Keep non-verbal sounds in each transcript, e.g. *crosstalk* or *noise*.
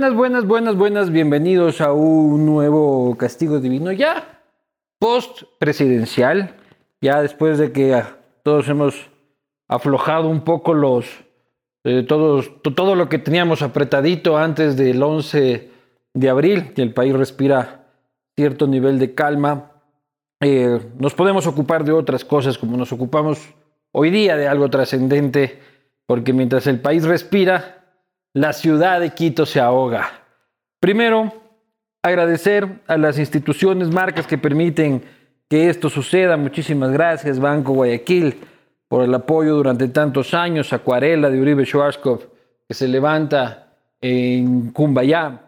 Buenas, buenas, buenas, buenas. Bienvenidos a un nuevo castigo divino ya post presidencial. Ya después de que ah, todos hemos aflojado un poco los eh, todos, todo lo que teníamos apretadito antes del 11 de abril y el país respira cierto nivel de calma. Eh, nos podemos ocupar de otras cosas como nos ocupamos hoy día de algo trascendente, porque mientras el país respira, la ciudad de Quito se ahoga. Primero, agradecer a las instituciones, marcas que permiten que esto suceda. Muchísimas gracias, Banco Guayaquil, por el apoyo durante tantos años. Acuarela de Uribe Schwarzkopf, que se levanta en Cumbayá,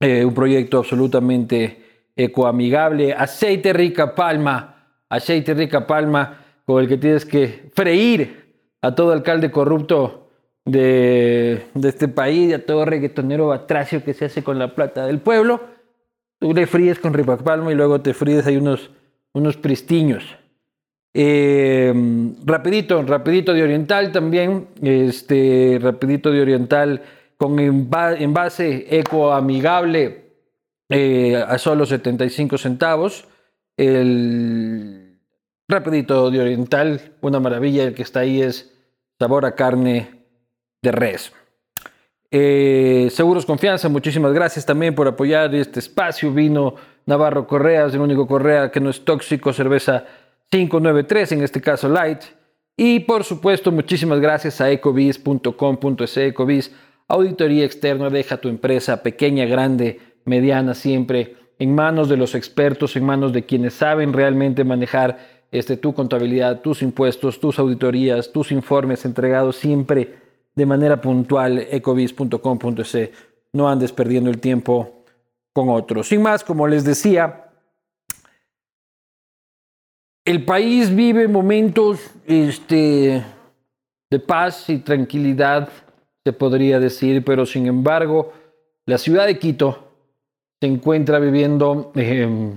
eh, un proyecto absolutamente ecoamigable. Aceite Rica Palma, aceite Rica Palma, con el que tienes que freír a todo alcalde corrupto de, este país, a todo reggaetonero batracio que se hace con la plata del pueblo. Tú le fríes con ripapalmo y luego te fríes ahí unos, unos pristiños. Eh, rapidito, rapidito de Oriental también, este, rapidito de Oriental con envase ecoamigable eh, a solo 75 centavos. El rapidito de Oriental, una maravilla, el que está ahí es sabor a carne de res. Eh, Seguros Confianza, muchísimas gracias también por apoyar este espacio. Vino Navarro Correas, el único Correa que no es tóxico, cerveza 593, en este caso Light. Y por supuesto, muchísimas gracias a ecovis.com.es, Ecovis, auditoría externa, deja tu empresa pequeña, grande, mediana, siempre en manos de los expertos, en manos de quienes saben realmente manejar este, tu contabilidad, tus impuestos, tus auditorías, tus informes entregados siempre de manera puntual ecovis.com.es. No andes perdiendo el tiempo con otros. Sin más, como les decía, el país vive momentos este, de paz y tranquilidad, se podría decir, pero sin embargo, la ciudad de Quito se encuentra viviendo, em,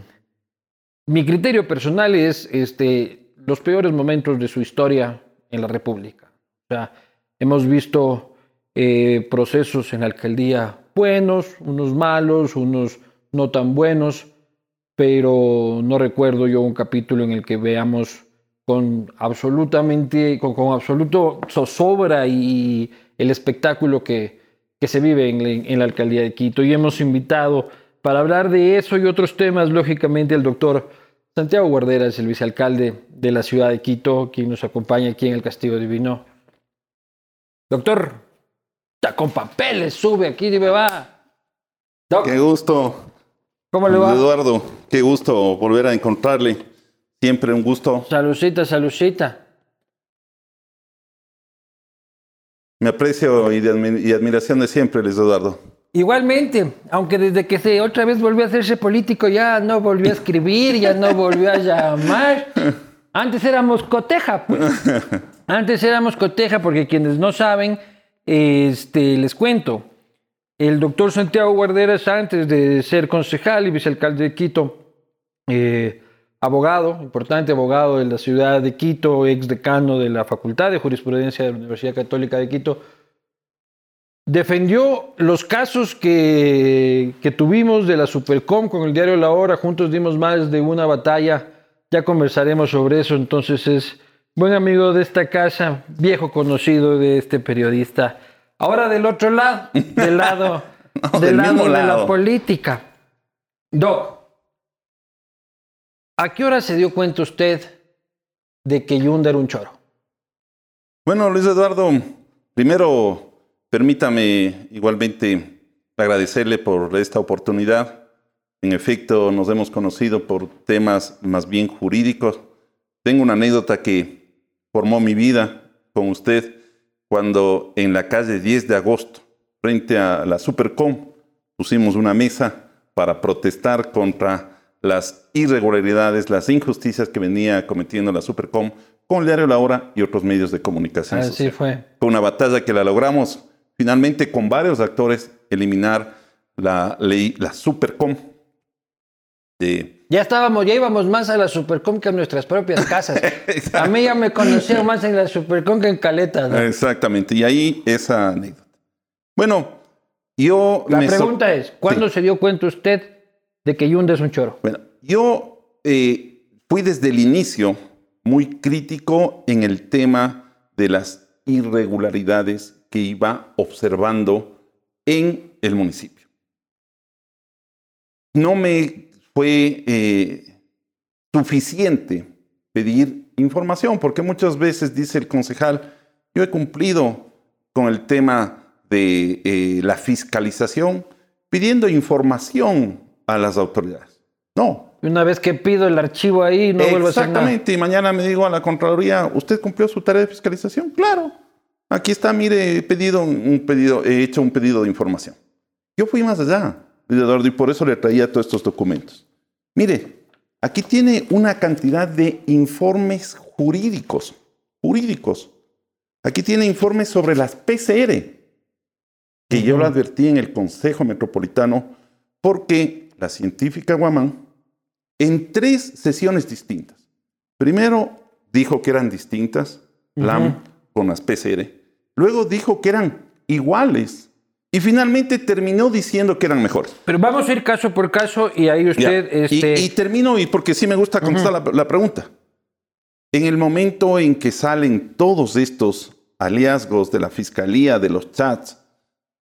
mi criterio personal es este, los peores momentos de su historia en la República. O sea, Hemos visto eh, procesos en la alcaldía buenos, unos malos, unos no tan buenos, pero no recuerdo yo un capítulo en el que veamos con absolutamente, con, con absoluto zozobra y el espectáculo que, que se vive en, en, la alcaldía de Quito. Y hemos invitado para hablar de eso y otros temas, lógicamente, al doctor Santiago Guarderas, el vicealcalde de la ciudad de Quito, quien nos acompaña aquí en el Castillo Divino. Doctor, está con papeles, sube aquí, dime, va. Qué gusto. ¿Cómo le va? Eduardo, qué gusto volver a encontrarle. Siempre un gusto. Salucita, salucita. Me aprecio y, y admiración de siempre, Luis Eduardo. Igualmente, aunque desde que se otra vez volvió a hacerse político ya no volvió a escribir, ya no volvió a llamar. *laughs* Antes éramos coteja, pues. *laughs* Antes éramos coteja porque quienes no saben, este, les cuento. El doctor Santiago Guarderas, antes de ser concejal y vicealcalde de Quito, eh, abogado, importante abogado de la ciudad de Quito, ex decano de la Facultad de Jurisprudencia de la Universidad Católica de Quito, defendió los casos que, que tuvimos de la Supercom con el diario La Hora. Juntos dimos más de una batalla. Ya conversaremos sobre eso. Entonces es buen amigo de esta casa, viejo conocido de este periodista. Ahora del otro lado, del lado, *laughs* del, lado de la política. Doc, ¿a qué hora se dio cuenta usted de que Yunda era un choro? Bueno, Luis Eduardo, primero permítame igualmente agradecerle por esta oportunidad. En efecto, nos hemos conocido por temas más bien jurídicos. Tengo una anécdota que formó mi vida con usted cuando en la calle 10 de agosto, frente a la Supercom, pusimos una mesa para protestar contra las irregularidades, las injusticias que venía cometiendo la Supercom con el diario La Hora y otros medios de comunicación. Así fue. Con una batalla que la logramos finalmente con varios actores eliminar la ley, la Supercom. Ya estábamos, ya íbamos más a la Supercom que a nuestras propias casas. *laughs* a mí ya me conocieron más en la Supercom que en Caleta. Exactamente, y ahí esa anécdota. Bueno, Yo La pregunta es, ¿cuándo Sí. se dio cuenta usted de que Yunda es un choro? Bueno, yo eh, fui desde el inicio muy crítico en el tema de las irregularidades que iba observando en el municipio. No me fue eh, suficiente pedir información, porque muchas veces dice el concejal, yo he cumplido con el tema de eh, la fiscalización, pidiendo información a las autoridades. No, Y Una vez que pido el archivo ahí, no vuelvo a hacer nada. Exactamente, y mañana me digo a la Contraloría, ¿usted cumplió su tarea de fiscalización? Claro. Aquí está, mire, he pedido un pedido, he hecho un pedido de información. Yo fui más allá, Eduardo, y por eso le traía todos estos documentos. Mire, aquí tiene una cantidad de informes jurídicos, jurídicos. Aquí tiene informes sobre las PCR, que yo lo advertí en el Consejo Metropolitano, porque la científica Guamán en tres sesiones distintas. Primero dijo que eran distintas, LAM con las PCR. Luego dijo que eran iguales. Y finalmente terminó diciendo que eran mejores. Pero vamos a ir caso por caso y ahí usted... Y- este, Y, termino, y porque sí me gusta contestar la, la pregunta. En el momento en que salen todos estos hallazgos de la fiscalía, de los chats,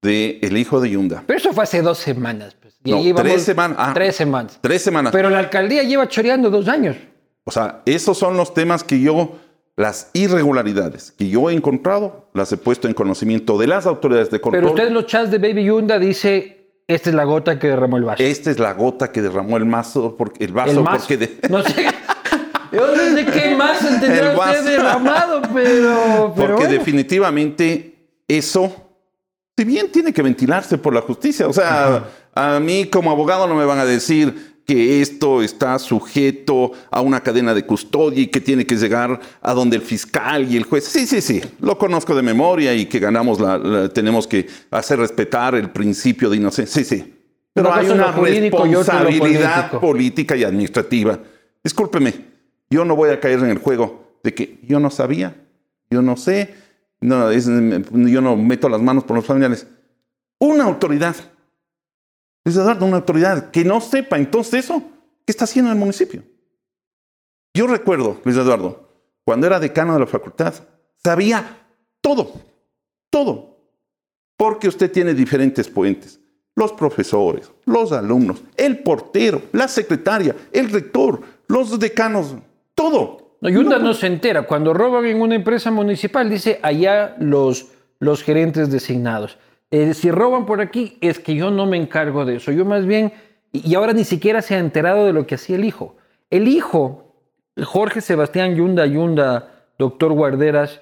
de el hijo de Yunda. Pero eso fue hace dos semanas. Pues. Y No, tres semanas. Ah. Tres semanas. Tres semanas. Pero la alcaldía lleva choreando dos años. O sea, esos son los temas que yo, las irregularidades que yo he encontrado, las he puesto en conocimiento de las autoridades de control. Pero usted en los chats de Baby Yunda dice, esta es la gota que derramó el vaso. Esta es la gota que derramó el mazo, porque, el vaso, el porque de- No sé. *laughs* Yo no sé qué más entenderá El usted derramado, pero... pero porque bueno. definitivamente eso, si bien tiene que ventilarse por la justicia, o sea, a mí como abogado no me van a decir que esto está sujeto a una cadena de custodia y que tiene que llegar a donde el fiscal y el juez. Sí, sí, sí, lo conozco de memoria y que ganamos la, la- tenemos que hacer respetar el principio de inocencia. Sí, sí. Pero hay una jurídico responsabilidad política y administrativa. Discúlpeme, yo no voy a caer en el juego de que yo no sabía, yo no sé, no, es- yo no meto las manos por los familiares. Una autoridad, Luis Eduardo, una autoridad que no sepa entonces eso, ¿qué está haciendo en el municipio? Yo recuerdo, Luis Eduardo, cuando era decano de la facultad, sabía todo, todo, porque usted tiene diferentes puentes. Los profesores, los alumnos, el portero, la secretaria, el rector, los decanos, todo. No, no se entera. Cuando roban en una empresa municipal, dice allá los, los gerentes designados. Eh, si roban por aquí, es que yo no me encargo de eso. Yo más bien, y ahora ni siquiera se ha enterado de lo que hacía el hijo. El hijo, Jorge Sebastián Yunda Yunda, doctor Guarderas,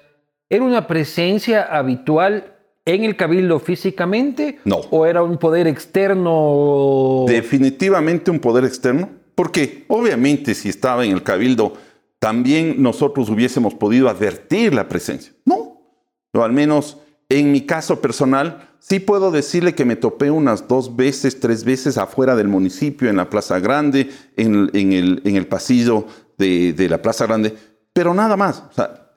¿era una presencia habitual en el cabildo físicamente? No. ¿O era un poder externo? Definitivamente un poder externo, porque obviamente si estaba en el cabildo, también nosotros hubiésemos podido advertir la presencia. No, o al menos en mi caso personal, sí puedo decirle que me topé unas dos veces, tres veces afuera del municipio, en la Plaza Grande, en, en el, en el pasillo de, de la Plaza Grande, pero nada más. O sea,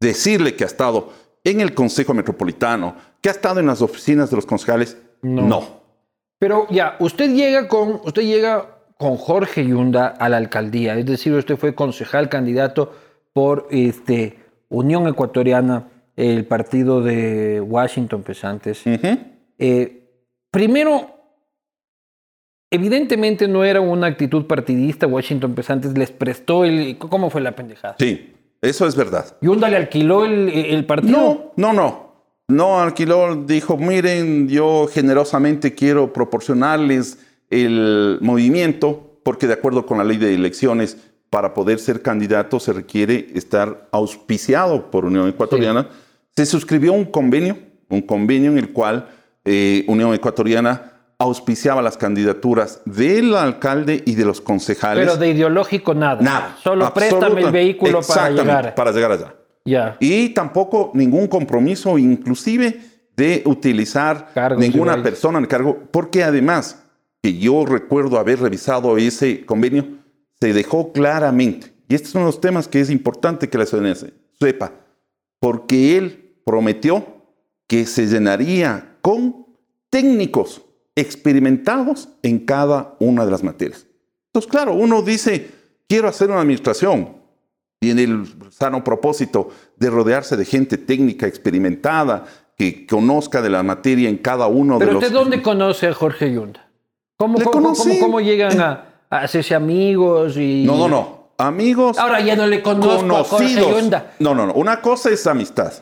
decirle que ha estado en el Consejo Metropolitano, que ha estado en las oficinas de los concejales, No. no. Pero ya, usted llega con, usted llega con Jorge Yunda a la alcaldía, es decir, usted fue concejal candidato por este, Unión Ecuatoriana, el partido de Washington Pesantes. Ujú. Eh, primero, evidentemente no era una actitud partidista, Washington Pesantes les prestó el... ¿Cómo fue la pendejada? Sí, eso es verdad. Yunda le alquiló el, el partido. No, no, no. No alquiló, dijo, miren, yo generosamente quiero proporcionarles el movimiento, porque de acuerdo con la ley de elecciones, para poder ser candidato se requiere estar auspiciado por Unión Ecuatoriana. Se suscribió un convenio, un convenio en el cual eh, Unión Ecuatoriana auspiciaba las candidaturas del alcalde y de los concejales. Pero de ideológico nada. Nada. Solo préstame el vehículo para llegar. Para llegar allá. Ya. Y tampoco ningún compromiso, inclusive, de utilizar Cargos ninguna persona en cargo, porque además, que yo recuerdo haber revisado ese convenio, se dejó claramente, y estos son los temas que es importante que la ciudadanía se- sepa, porque él prometió que se llenaría con técnicos experimentados en cada una de las materias. Entonces, claro, uno dice, quiero hacer una administración, tiene el sano propósito de rodearse de gente técnica, experimentada, que conozca de la materia en cada uno de los... ¿Pero usted dónde conoce a Jorge Yunda? ¿Cómo, cómo, cómo, llegan a, hacerse amigos y...? No, no, no. Amigos... Ahora ya no le conozco a Yunda. No, no, no. Una cosa es amistad.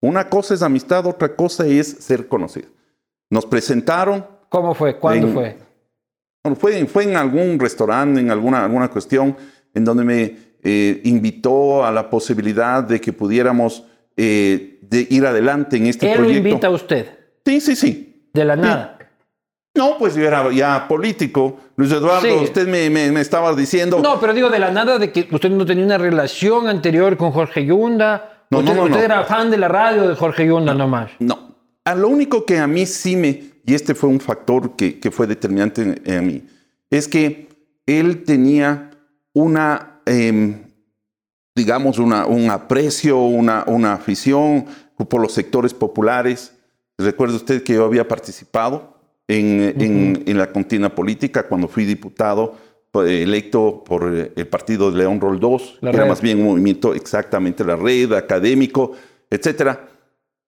Una cosa es amistad, otra cosa es ser conocido. Nos presentaron... ¿Cómo fue? ¿Cuándo fue? Fue, fue en algún restaurante, en alguna, alguna cuestión, en donde me eh, invitó a la posibilidad de que pudiéramos eh, de ir adelante en este proyecto. ¿Él lo invita a usted? Sí, sí, sí. ¿De la nada? No, pues yo era ya político. Luis Eduardo, usted me, me, estaba diciendo... No, pero digo de la nada de que usted no tenía una relación anterior con Jorge Yunda. No, usted, no, no, usted era fan de la radio de Jorge Yunda nomás. No. A lo único que a mí sí me... Y este fue un factor que, que fue determinante en, mí. Es que él tenía una... Eh, digamos, una, un aprecio, una, una afición por los sectores populares. Recuerda usted que yo había participado en, en, en la contienda política cuando fui diputado eh, electo por el partido de León Roldós, que era más bien un movimiento exactamente la red, académico, etcétera,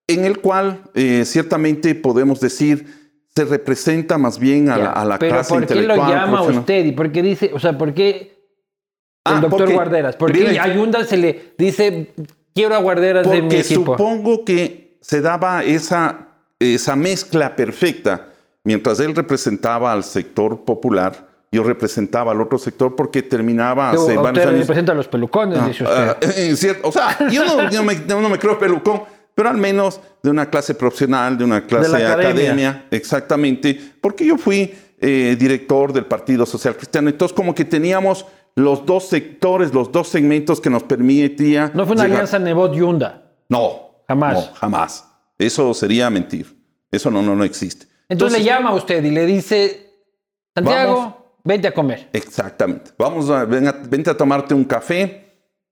en el cual eh, ciertamente podemos decir se representa más bien a, la, a la pero clase ¿por qué intelectual. lo llama usted? ¿Y por qué dice, o sea, por qué el Ah, doctor porque- Guarderas? ¿Por qué mire- a Yunda se le dice, quiero a Guarderas de mi Porque equipo? supongo que se daba esa, esa mezcla perfecta. Mientras él representaba al sector popular, yo representaba al otro sector porque terminaba hace a varios usted años. representa a los pelucones, dice usted. Ah, en cierto- o sea, *laughs* yo no, yo me, yo no me creo pelucón, pero al menos de una clase profesional, de una clase la academia. academia, exactamente, porque yo fui eh, director del Partido Social Cristiano, entonces como que teníamos los dos sectores, los dos segmentos que nos permitía... no fue una llegar- alianza Nebot-Yunda. No. Jamás. No, jamás. Eso sería mentir. Eso no, no, no existe. Entonces, le llama a usted y le dice, Santiago, Vamos. vente a comer. Exactamente. Vamos a, ven a- vente a tomarte un café.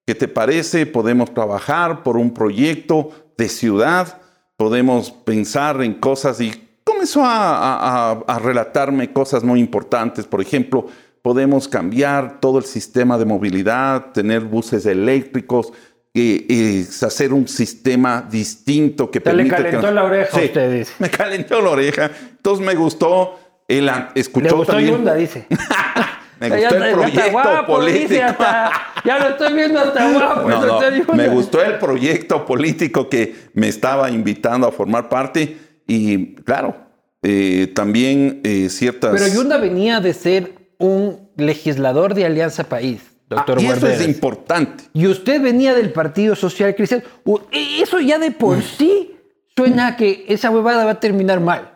¿Qué te parece? Podemos trabajar por un proyecto de ciudad. Podemos pensar en cosas y comenzó a, a- a- a relatarme cosas muy importantes. Por ejemplo, podemos cambiar todo el sistema de movilidad, tener buses eléctricos, eh, eh, hacer un sistema distinto que Se le permita... calentó que- la oreja a Sí, usted, dice. Me calentó la oreja. Entonces me gustó. A- escuchó Le gustó también. Yunda, dice. *laughs* Me gustó el proyecto guapo, político. dice, hasta- ya lo estoy viendo hasta *laughs* guapo. No, el no, me gustó el proyecto político que me estaba invitando a formar parte y claro, eh, también eh, ciertas... Pero Yunda venía de ser un legislador de Alianza País, doctor Ah, y eso es importante. Y usted venía del Partido Social Cristiano. E- Eso ya de por sí suena a que esa huevada va a terminar mal.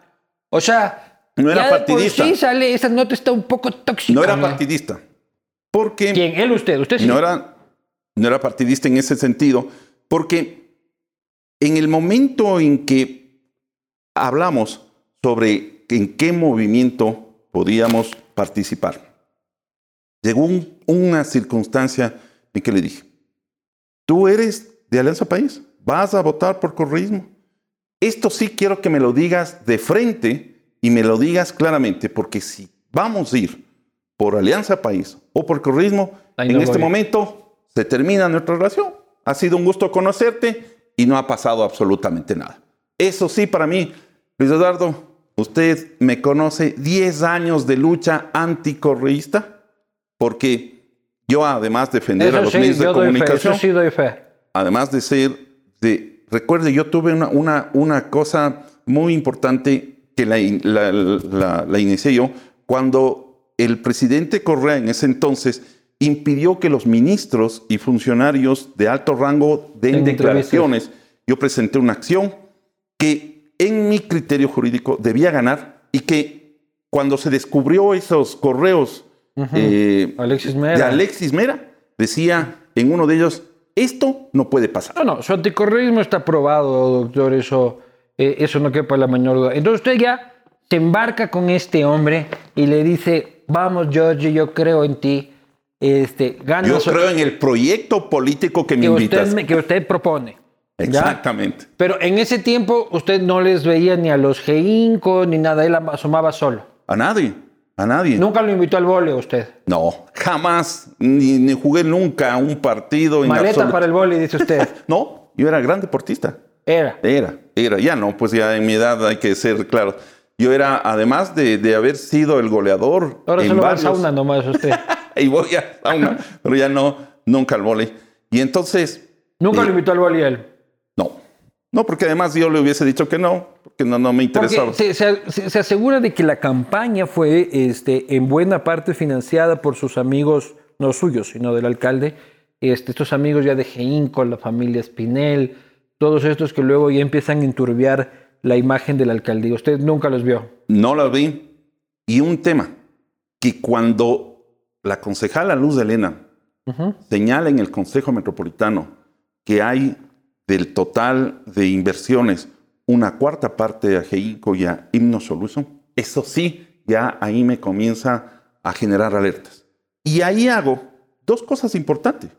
O sea, No era ya de por sí sale, esa nota está un poco tóxica. No era partidista. Porque ¿Quién? Él, usted. Usted sí. no era, no era partidista en ese sentido, porque en el momento en que hablamos sobre en qué movimiento podíamos participar, llegó un- una circunstancia en que le dije, tú eres de Alianza País, vas a votar por correísmo. Esto sí quiero que me lo digas de frente y me lo digas claramente, porque si vamos a ir por Alianza País o por correísmo, en este momento se termina nuestra relación. Ha sido un gusto conocerte y no ha pasado absolutamente nada. Eso sí, para mí, Luis Eduardo, usted me conoce 10 años de lucha anticorreísta, porque yo además de defender a los sí, medios de fe. comunicación, Eso sí doy fe. además de ser de recuerde yo tuve una, una, una cosa muy importante que la, la, la- la inicié yo cuando el presidente Correa en ese entonces impidió que los ministros y funcionarios de alto rango den Den declaraciones. Yo presenté una acción que en mi criterio jurídico debía ganar y que cuando se descubrió esos correos eh, Alexis Mera. de Alexis Mera, decía en uno de ellos, esto no puede pasar. No, no, su anticorreísmo está probado, doctor, eso, eh, eso no quepa la menor duda. Entonces usted ya se embarca con este hombre y le dice, vamos, George, yo creo en ti, este, gana Yo creo en el proyecto político que me que, invitas. usted, que usted propone. Exactamente. Pero en ese tiempo usted no les veía ni a los Geinco ni nada, él asomaba solo. A nadie, a nadie. Nunca lo invitó al vole usted. No, jamás, ni, ni jugué nunca un partido en Maleta para el vole, dice usted. *laughs* No, yo era gran deportista. Era. Era, era, ya no, pues ya en mi edad hay que ser claro. Yo era, además de, de haber sido el goleador. Ahora en solo va al varios- sauna nomás usted. *laughs* y voy a sauna, pero ya no, nunca al vole. Y entonces, Nunca Eh, lo invitó al vole él. No. Porque además yo le hubiese dicho que no, porque no, no me interesaba. Se, se- se asegura de que la campaña fue este, en buena parte financiada por sus amigos, no suyos, sino del alcalde. Este, estos amigos ya de Geinco, la familia Spinel, todos estos que luego ya empiezan a enturbiar la imagen del alcaldía. Usted nunca los vio. No la vi. Y un tema, que cuando la concejala Luz de Elena señala en el Consejo Metropolitano que hay del total de inversiones una cuarta parte a Geico y a Himno Solution, eso sí, ya ahí me comienza a generar alertas. Y ahí hago dos cosas importantes.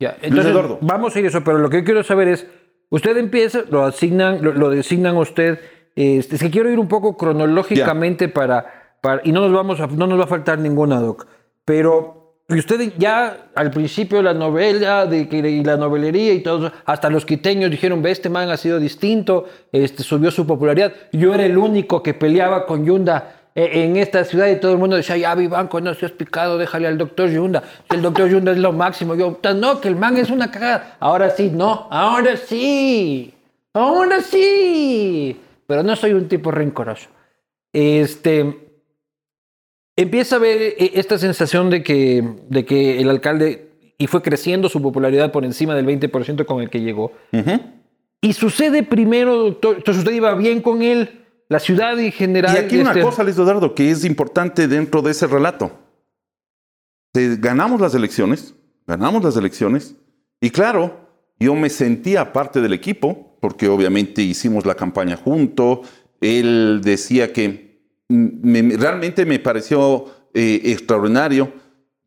Ya, entonces, Eduardo. vamos a ir a eso, pero lo que yo quiero saber es, usted empieza, lo asignan, lo, lo designan a usted, este, es que quiero ir un poco cronológicamente para, para, y no nos vamos a, no nos va a faltar ninguna, Doc, pero y usted ya al principio la novela de, y la novelería y todo, hasta los quiteños dijeron, ve, este man ha sido distinto, este, subió su popularidad, yo era el único que peleaba con Yunda eh, en esta ciudad y todo el mundo decía, ya Vivanco, no seas picado, déjale al doctor Yunda. El doctor Yunda es lo máximo. Yo, "Ta- no, que el man es una cagada. Ahora sí, no, ahora sí, ahora sí. Pero no soy un tipo rencoroso. Este, empieza a ver eh, esta sensación de que, de que el alcalde, y fue creciendo su popularidad por encima del 20% con el que llegó. Y sucede primero, doctor, entonces usted iba bien con él, la ciudad en general. Y aquí una este, cosa, Luis Eduardo, que es importante dentro de ese relato. Eh, Ganamos las elecciones, ganamos las elecciones, y claro, yo me sentía parte del equipo, porque obviamente hicimos la campaña junto, él decía que me- realmente me pareció eh, extraordinario.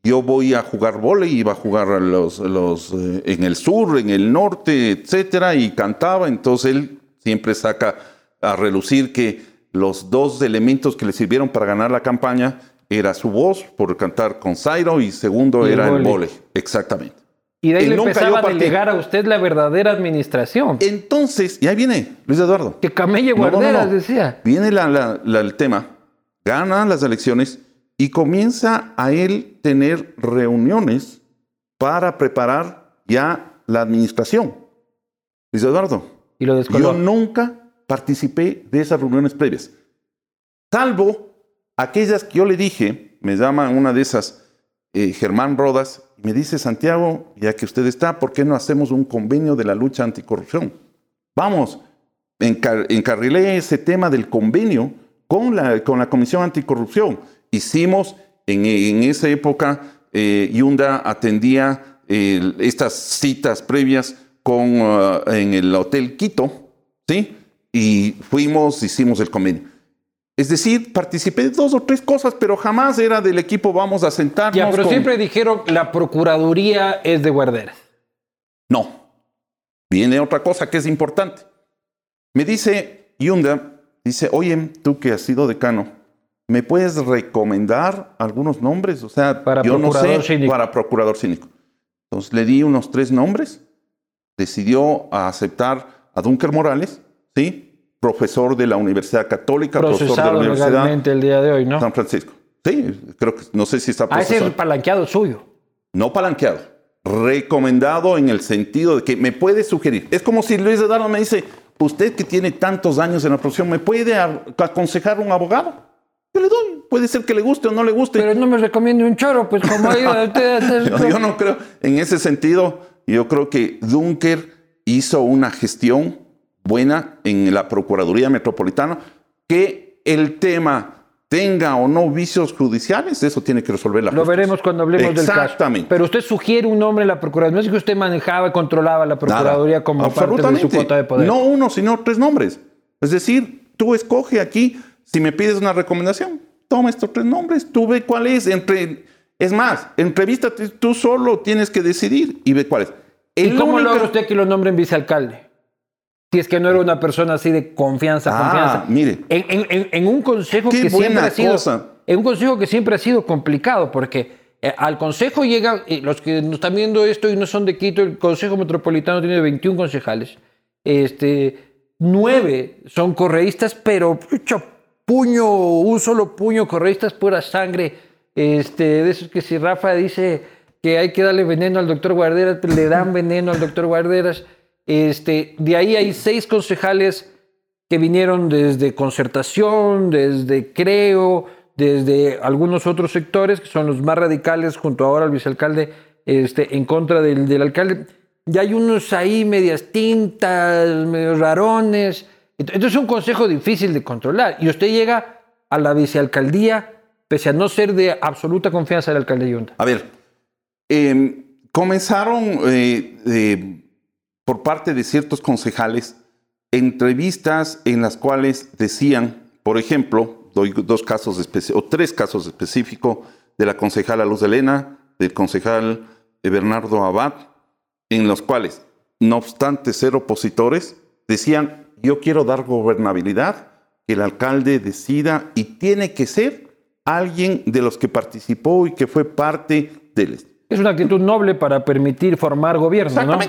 Yo voy a jugar vóley, iba a jugar a los, los, eh, en el sur, en el norte, etcétera, y cantaba. Entonces él siempre saca a relucir que los dos elementos que le sirvieron para ganar la campaña era su voz por cantar con Zairo y segundo Y era el vóley. vóley. Exactamente. Y de ahí Y le nunca empezaba a delegar a usted la verdadera administración. Entonces, y ahí viene Luis Eduardo. Que camelle No, no, no, guarderas, no. decía. Viene la- la- la- el tema, gana las elecciones y comienza a él tener reuniones para preparar ya la administración. Luis Eduardo, Y lo yo nunca participé de esas reuniones previas, salvo aquellas que yo le dije, me llama una de esas, eh, Germán Rodas, y me dice, Santiago, ya que usted está, ¿por qué no hacemos un convenio de la lucha anticorrupción? Vamos, encar- encarrilé ese tema del convenio con la, con la Comisión Anticorrupción. Hicimos, en, en esa época, eh, Yunda atendía eh, estas citas previas con, ah, en el Hotel Quito, ¿sí? Y fuimos, hicimos el convenio. Es decir, participé de dos o tres cosas, pero jamás era del equipo vamos a sentarnos. Ya, pero con- siempre dijeron la procuraduría es de guarderas. No. Viene otra cosa que es importante. Me dice Yunda, dice, oye, tú que has sido decano, ¿me puedes recomendar algunos nombres? O sea, Para yo no procurador sé, cínico. para procurador cínico. Entonces le di unos tres nombres, decidió aceptar a Dunker Morales, ¿sí? Profesor de la Universidad Católica, profesor de la Procesado Universidad el día de hoy, ¿no? San Francisco. Sí, creo que, no sé si está Ah, ese es procesado. palanqueado suyo. No palanqueado. Recomendado en el sentido de que me puede sugerir. Es como si Luis Eduardo me dice, usted que tiene tantos años en la profesión, ¿me puede aconsejar un abogado? Yo le doy. Puede ser que le guste o no le guste. Pero no me recomiende un choro, pues como ido *laughs* usted a hacer- yo, yo no creo. En ese sentido, yo creo que Dunker hizo una gestión buena en la Procuraduría Metropolitana. Que el tema tenga o no vicios judiciales, eso tiene que resolver la Lo justicia. veremos cuando hablemos del caso. Exactamente. Pero usted sugiere un nombre en la Procuraduría. No es que usted manejaba y controlaba la Procuraduría Nada, como parte de su cuota de poder. No uno, sino tres nombres. Es decir, tú escoge aquí, si me pides una recomendación, toma estos tres nombres, tú ve cuál es. Entre, es más, entrevístate, tú solo tienes que decidir y ve cuál es. ¿Y El cómo único- logra usted que lo nombren vicealcalde? Si es que no era una persona así de confianza, Ah, confianza. mire. En, en- en- en un consejo Qué que siempre ha sido. cosa. En un consejo que siempre ha sido complicado, porque eh, al consejo llegan, los que nos están viendo esto y no son de Quito, el Consejo Metropolitano tiene 21 concejales. Este, nueve son correístas, pero puño, un solo puño, correístas pura sangre. Este, de esos que si Rafa dice que hay que darle veneno al doctor Guarderas, le dan veneno al doctor Guarderas. Este, de ahí hay seis concejales que vinieron desde concertación, desde creo, desde algunos otros sectores que son los más radicales, junto ahora al vicealcalde, este, en contra del, del alcalde. Ya hay unos ahí medias tintas, medios rarones. Ent- Entonces es un consejo difícil de controlar. Y usted llega a la vicealcaldía, pese a no ser de absoluta confianza del alcalde Yunta. A ver, eh, comenzaron eh, por parte de ciertos concejales entrevistas en las cuales decían, por ejemplo, doy dos casos o tres casos específicos de la concejala Luz Elena, del concejal eh, Bernardo Abad, en los cuales, no obstante ser opositores, decían, yo quiero dar gobernabilidad, que el alcalde decida y tiene que ser alguien de los que participó y que fue parte del... Es una actitud noble para permitir formar gobierno, ¿no?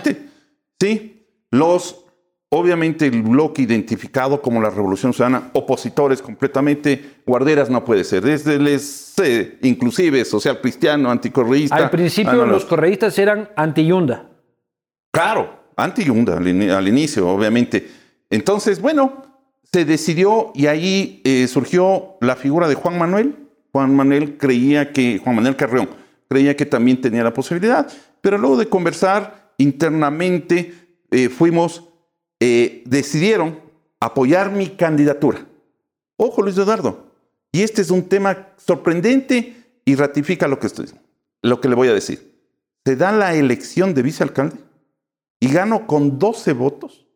Sí, los, obviamente el bloque identificado como la Revolución Ciudadana, opositores completamente, guarderas no puede ser, desde les, eh, inclusive social cristiano, anticorreísta. Al principio Ah, no, los correístas eran anti-Yunda. Claro, anti-Yunda al inicio, obviamente. Entonces, bueno, se decidió y ahí eh, surgió la figura de Juan Manuel. Juan Manuel creía que, Juan Manuel Carreón, creía que también tenía la posibilidad, pero luego de conversar internamente, eh, fuimos, eh, decidieron apoyar mi candidatura. Ojo, Luis Eduardo. Y este es un tema sorprendente y ratifica lo que estoy, lo que le voy a decir. Se da la elección de vicealcalde y gano con 12 votos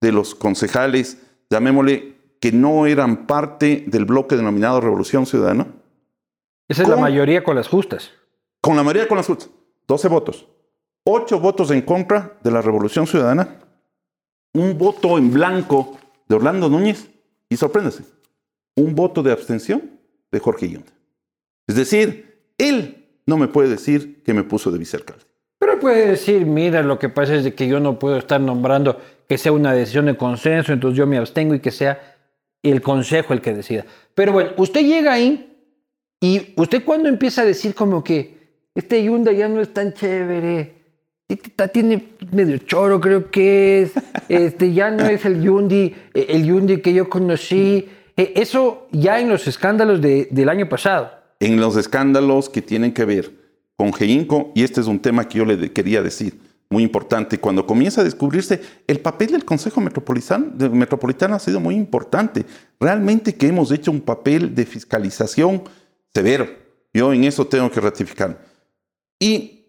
de los concejales, llamémosle, que no eran parte del bloque denominado Revolución Ciudadana, Esa es la mayoría con las justas. con la mayoría con las justas, 12 votos, 8 votos en contra de la Revolución Ciudadana, un voto en blanco de Orlando Núñez y sorpréndase, un voto de abstención de Jorge Yunda. Es decir, él no me puede decir que me puso de vicealcalde. Pero puede decir, mira, lo que pasa es de que yo no puedo estar nombrando que sea una decisión de consenso, entonces yo me abstengo y que sea el consejo el que decida. Pero bueno, usted llega ahí y usted cuando empieza a decir como que este Yunda ya no es tan chévere, tiene medio choro creo que es, *laughs* este ya no es el Yundi, eh, el Yundi que yo conocí, Eh, eso ya en los escándalos de- del año pasado. en los escándalos que tienen que ver con Geinco, y este es un tema que yo le quería decir, muy importante, cuando comienza a descubrirse el papel del Consejo Metropolitano, Metropolitano ha sido muy importante. Realmente que hemos hecho un papel de fiscalización severo. Yo en eso tengo que ratificar. Y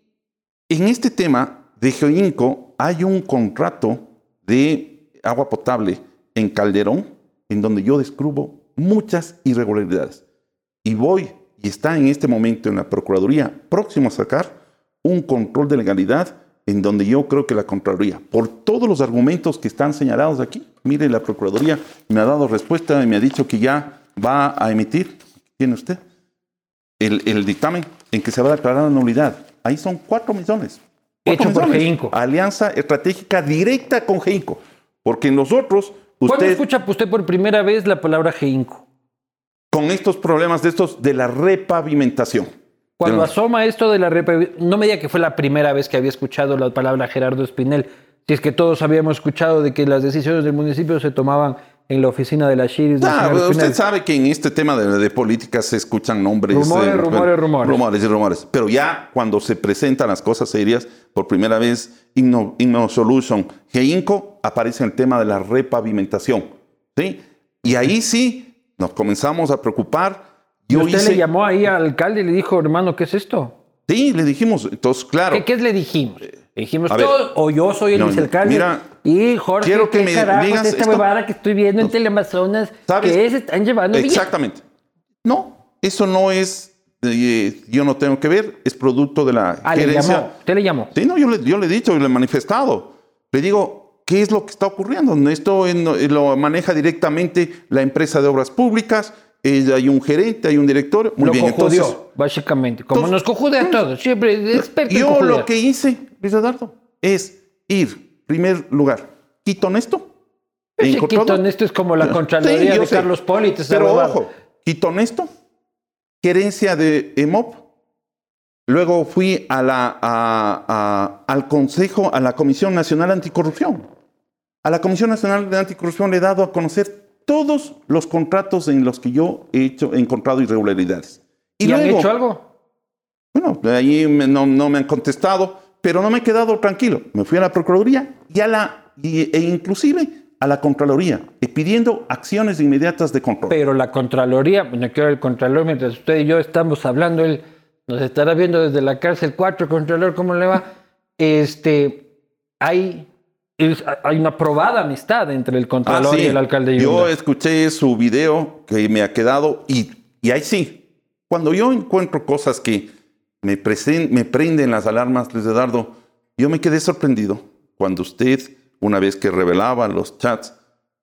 en este tema de Geinco hay un contrato de agua potable en Calderón, en donde yo descubro muchas irregularidades. Y voy y está en este momento en la Procuraduría próximo a sacar un control de legalidad en donde yo creo que la Contraloría, por todos los argumentos que están señalados aquí, mire, la Procuraduría me ha dado respuesta y me ha dicho que ya va a emitir, tiene usted, el, el dictamen en que se va a declarar la nulidad. Ahí son cuatro millones. Cuatro Hecho por. Geinco. Alianza estratégica directa con Geinco. Porque nosotros, ¿Cuándo usted, escucha usted por primera vez la palabra Geinco? con estos problemas de estos de la repavimentación. Cuando asoma esto de la repa- no me diga que fue la primera vez que había escuchado la palabra Gerardo Espinel, si es que todos habíamos escuchado de que las decisiones del municipio se tomaban en la oficina de la Chiris. del Ah, señor usted sabe que en este tema de, de política se escuchan nombres. Rumores, rumores, rumores. Rumores y rumores. Pero ya cuando se presentan las cosas serias, por primera vez, Inno, Inno Solution, Geinco, aparece el tema de la repavimentación. ¿sí? Y ahí sí nos comenzamos a preocupar. ¿Y Yo usted hice- le llamó ahí al alcalde y le dijo, hermano, ¿qué es esto? Sí, le dijimos. Entonces, claro. ¿Qué, qué le dijimos? Le dijimos a ver. todo, o yo soy el No, vicealcalde. mira, y Jorge, quiero que ¿qué me digas esta huevada que estoy viendo en Teleamazonas? ¿Sabes? Que se están llevando billetes? Exactamente. No, eso no es. eh, yo no tengo que ver, es producto de la Ah, le gerencia. llamó. Usted le llamó. Sí, no, yo le, yo le he dicho y le he manifestado. Le digo, ¿qué es lo que está ocurriendo? Esto lo maneja directamente la empresa de obras públicas, hay un gerente, hay un director. Muy lo bien, entonces. básicamente. Como nos cojude a todos, siempre experto Yo lo que hice, Luis Eduardo, es ir, primer lugar, quito honesto. quito honesto es como la Contraloría de Carlos Poli. Pero ojo, quito honesto, gerencia de EMOP. Luego fui a la, al Consejo, a la Comisión Nacional Anticorrupción. A la Comisión Nacional de Anticorrupción le he dado a conocer todos los contratos en los que yo he, hecho, encontrado irregularidades. ¿Y, han hecho algo? Bueno, ahí no, me han contestado, pero no me he quedado tranquilo. Me fui a la Procuraduría y a la, e inclusive a la Contraloría, pidiendo acciones inmediatas de control. Pero la Contraloría, no quiero el Contralor, mientras usted y yo estamos hablando, él nos estará viendo desde la cárcel 4, Contralor, ¿cómo le va? Este, hay hay una probada amistad entre el Contralor ah, y el alcalde Yo escuché su video que me ha quedado y, y ahí sí, cuando yo encuentro cosas que me, me prenden las alarmas, Luis Eduardo, yo me quedé sorprendido cuando usted, una vez que revelaba los chats,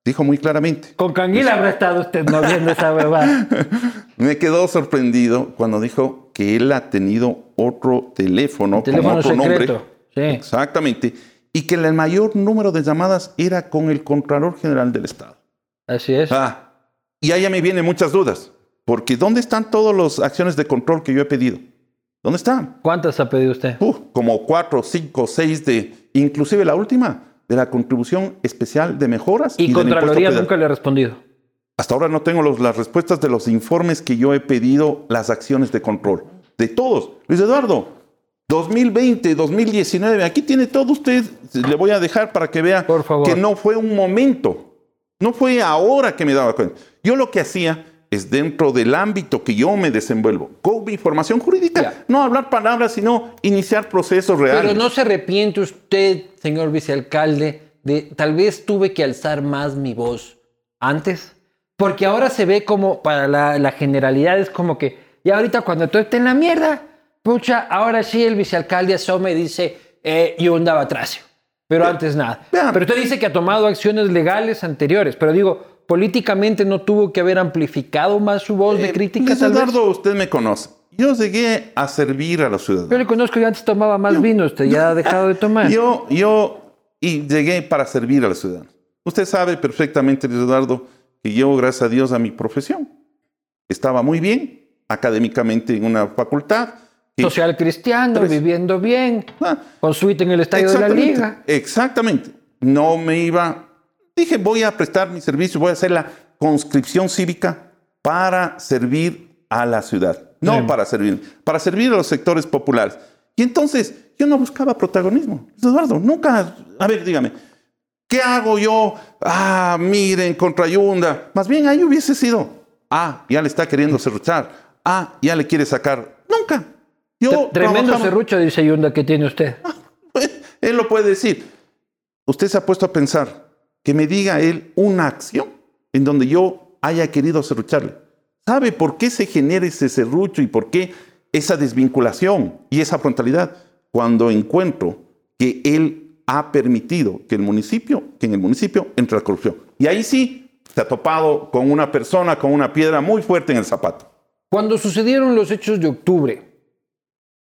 dijo muy claramente. Con Canguila habrá estado usted no viendo esa huevada. *laughs* me quedó sorprendido cuando dijo que él ha tenido otro teléfono, teléfono con otro secreto. nombre. Sí. Exactamente y que el mayor número de llamadas era con el Contralor General del Estado. Así es. Ah, y ahí me vienen muchas dudas, porque ¿dónde están todas las acciones de control que yo he pedido? ¿Dónde están? ¿Cuántas ha pedido usted? como cuatro, cinco, seis de, inclusive la última, de la contribución especial de mejoras. ¿Y, y Contraloría nunca le ha respondido? Hasta ahora no tengo las respuestas de los informes que yo he pedido, las acciones de control. De todos. Luis Eduardo, 2020, 2019, aquí tiene todo usted, le voy a dejar para que vea que no fue un momento, no fue ahora que me daba cuenta. Yo lo que hacía es dentro del ámbito que yo me desenvuelvo, con mi formación jurídica, no hablar palabras, sino iniciar procesos reales. Pero no se arrepiente usted, señor vicealcalde, de tal vez tuve que alzar más mi voz antes, porque ahora se ve como, para la, la generalidad es como que, y ahorita cuando todo esté en la mierda, pucha, ahora sí el vicealcalde asome dice eh, Yunda Batracio. Pero antes nada. Pero usted dice que ha tomado acciones legales anteriores, pero digo, políticamente no tuvo que haber amplificado más su voz de eh, crítica. Eduardo, usted me conoce. Yo llegué a servir a los ciudadanos. Yo le conozco y antes tomaba más vino, usted ya ha dejado de tomar. Yo, yo, y llegué para servir a los ciudadanos. Usted sabe perfectamente, Eduardo, que yo, gracias a Dios, a mi profesión, estaba muy bien académicamente en una facultad, Social cristiano, viviendo bien, ah, con suite en el estadio de la liga. Exactamente. No me iba. Dije, voy a prestar mi servicio, voy a hacer la conscripción cívica para servir a la ciudad. No para servir, para servir a los sectores populares. Y entonces yo no buscaba protagonismo. Eduardo, nunca. A ver, dígame, ¿qué hago yo? Ah, miren, contra Yunda. Más bien ahí hubiese sido. Ah, ya le está queriendo cerruchar. Ah, ya le quiere sacar. Nunca. Tremendo serrucho, dice Yunda, que tiene usted. *laughs* él lo puede decir. Usted se ha puesto a pensar que me diga él una acción en donde yo haya querido serrucharle. ¿Sabe por qué se genera ese serrucho y por qué esa desvinculación y esa frontalidad? Cuando encuentro que él ha permitido que el municipio, que en el municipio entre la corrupción. Y ahí sí se ha topado con una persona con una piedra muy fuerte en el zapato. Cuando sucedieron los hechos de octubre,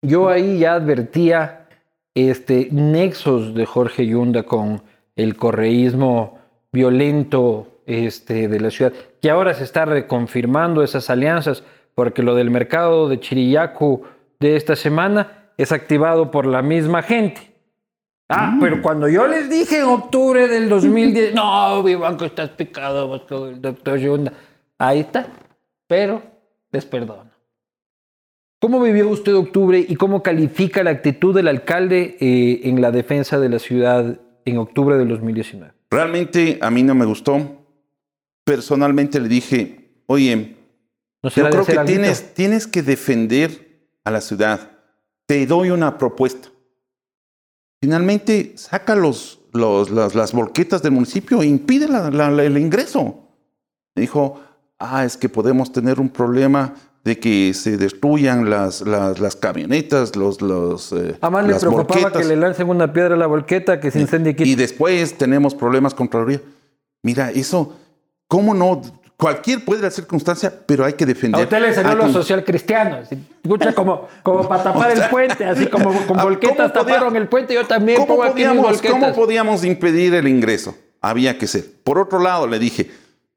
yo ahí ya advertía este, nexos de Jorge Yunda con el correísmo violento este, de la ciudad, que ahora se está reconfirmando esas alianzas, porque lo del mercado de Chiriyacu de esta semana es activado por la misma gente. Ah, mm. pero cuando yo les dije en octubre del 2010, *laughs* no, Vivanco, estás picado con el doctor Yunda, ahí está, pero les perdono. ¿Cómo vivió usted octubre y cómo califica la actitud del alcalde eh, en la defensa de la ciudad en octubre del 2019? Realmente a mí no me gustó. Personalmente le dije, oye, yo creo que tienes, tienes, que defender a la ciudad. Te doy una propuesta. Finalmente, saca los, las, las, volquetas del municipio e impide el ingreso. Me dijo, ah, es que podemos tener un problema de que se destruyan las, las, las camionetas, los, los eh, Además le preocupaba que le lancen una piedra a la volqueta, que se incendie. Y, y después tenemos problemas con Contraloría. Mira, eso, ¿cómo no? Cualquier puede la circunstancia, pero hay que defender. A usted le salió lo social cristiano. Escucha como, como para *laughs* tapar el puente, así como *laughs* con volquetas taparon el puente, yo también ¿cómo pongo podíamos, aquí ¿Cómo podíamos impedir el ingreso? Había que ser. Por otro lado, le dije,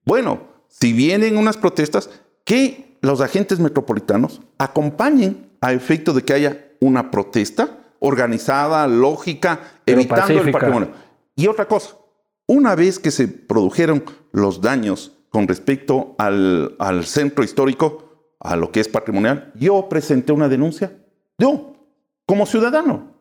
bueno, si vienen unas protestas, que los agentes metropolitanos acompañen a efecto de que haya una protesta organizada, lógica, evitando el patrimonio. Y otra cosa, una vez que se produjeron los daños con respecto al, centro histórico, a lo que es patrimonial, yo presenté una denuncia, yo, como ciudadano,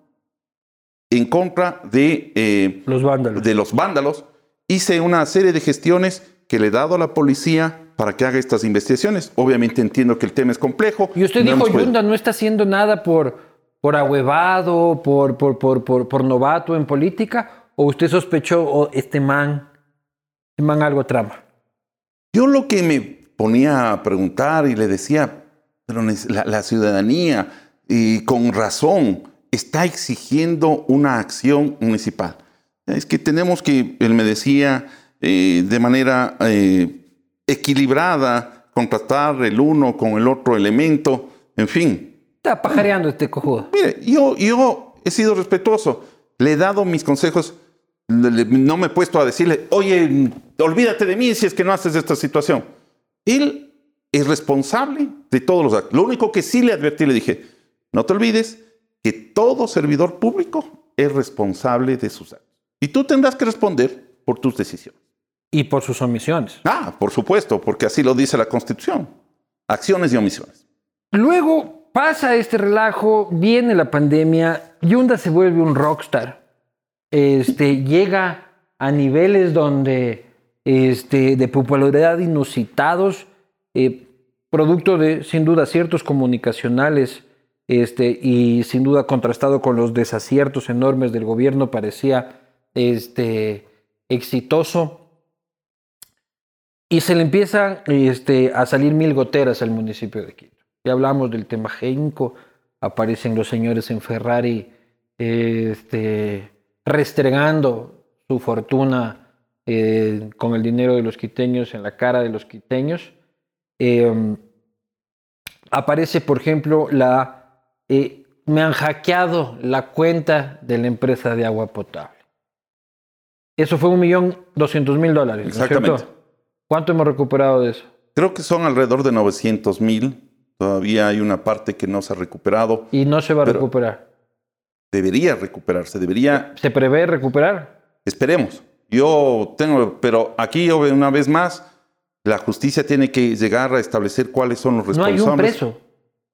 en contra de, eh, los vándalos. de los vándalos. Hice una serie de gestiones que le he dado a la policía para que haga estas investigaciones. Obviamente entiendo que el tema es complejo. Y usted dijo, Yunda no está haciendo nada por, por ahuevado, por, por, por, por, novato en política, o usted sospechó, o este man, este man algo trama. Yo lo que me ponía a preguntar y le decía, pero la, ciudadanía, y con razón, está exigiendo una acción municipal. Es que tenemos que, él me decía, eh, de manera eh, equilibrada, contrastar el uno con el otro elemento, en fin. Está pajareando este cojudo. Mire, yo, yo he sido respetuoso, le he dado mis consejos no me he puesto a decirle, oye, olvídate de mí si es que no haces esta situación. Él es responsable de todos los actos. Lo único que sí le advertí, le dije, no te olvides que todo servidor público es responsable de sus actos. Y tú tendrás que responder por tus decisiones. Y por sus omisiones. Ah, por supuesto, porque así lo dice la Constitución. Acciones y omisiones. Luego pasa este relajo, viene la pandemia, Yunda se vuelve un rockstar este, *laughs* llega a niveles donde este, de popularidad inusitados, eh, producto de, sin duda, ciertos comunicacionales este, y sin duda contrastado con los desaciertos enormes del gobierno, parecía este, exitoso. Y se le empiezan este, a salir mil goteras al municipio de Quito. Ya hablamos del tema Genco, aparecen los señores en Ferrari, este, restregando su fortuna eh, con el dinero de los quiteños en la cara de los quiteños. Em, aparece, por ejemplo, la... Eh, me han hackeado la cuenta de la empresa de agua potable. Eso fue un millón doscientos mil dólares. Exactamente. ¿Cuánto hemos recuperado de eso? Creo que son alrededor de 900 mil. Todavía hay una parte que no se ha recuperado. Y no se va a recuperar debería recuperarse, debería... ¿Se prevé recuperar? Esperemos. Yo tengo, pero aquí una vez más, la justicia tiene que llegar a establecer cuáles son los responsables. No hay un preso,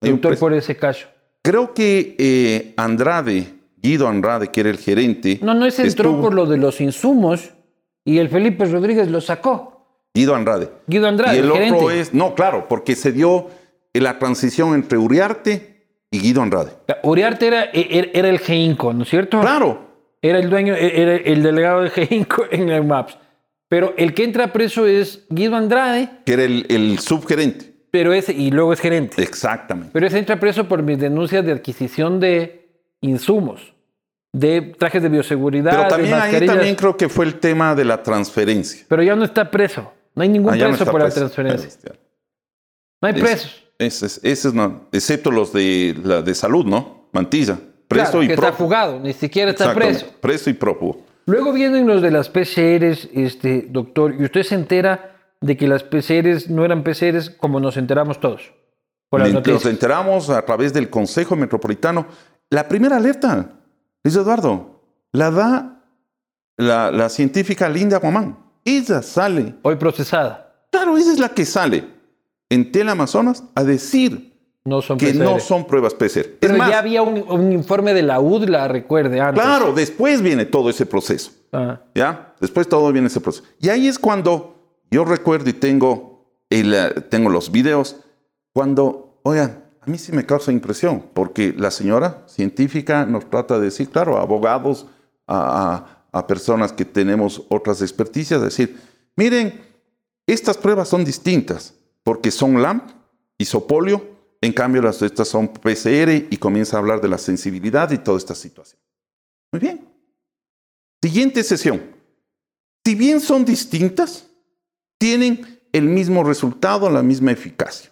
doctor, por ese caso. Creo que eh, Andrade, Guido Andrade, que era el gerente... No, no, ese entró por lo de los insumos y el Felipe Rodríguez lo sacó. Guido Andrade. Guido Andrade, Y el, otro es... No, claro, porque se dio la transición entre Uriarte y Guido Andrade. Uriarte era, e, era, el GEINCO, ¿no es cierto? Claro. Era el dueño, e, era el delegado de GEINCO *laughs* en el MAPS. Pero el que entra preso es Guido Andrade. Que era el, subgerente. Pero ese, y luego es gerente. Exactamente. Pero ese entra preso por mis denuncias de adquisición de insumos, de trajes de bioseguridad. Pero también ahí también creo que fue el tema de la transferencia. Pero ya no está preso. No hay ningún ah, preso por la transferencia. No hay presos. Ese es, no, excepto los de, la de salud, ¿no? Mantilla. Preso y que está fugado, ni siquiera está preso. Preso y prófugo. Luego vienen los de las PCRs, este, doctor, y usted se entera de que las PCRs no eran PCRs como nos enteramos todos. nos enteramos a través del Consejo Metropolitano. La primera alerta, Luis Eduardo, la da la, la científica Linda Guamán. Ella sale. Hoy procesada. Claro, esa es la que sale en Teleamazonas a decir que no son pruebas PCR. Pero ya había un, informe de la UDLA, recuerde, antes. Claro, después viene todo ese proceso. Ah. ¿Ya? Después todo viene ese proceso. Y ahí es cuando yo recuerdo y tengo, el, eh, tengo los videos, cuando, oigan, a mí sí me causa impresión, porque la señora científica nos trata de decir, claro, abogados, a, a personas que tenemos otras experticias, decir, miren, estas pruebas son distintas porque son LAMP isopolio. En cambio, las estas son PCR y comienza a hablar de la sensibilidad y toda esta situación. Muy bien. Siguiente sesión. Si bien son distintas, tienen el mismo resultado, la misma eficacia.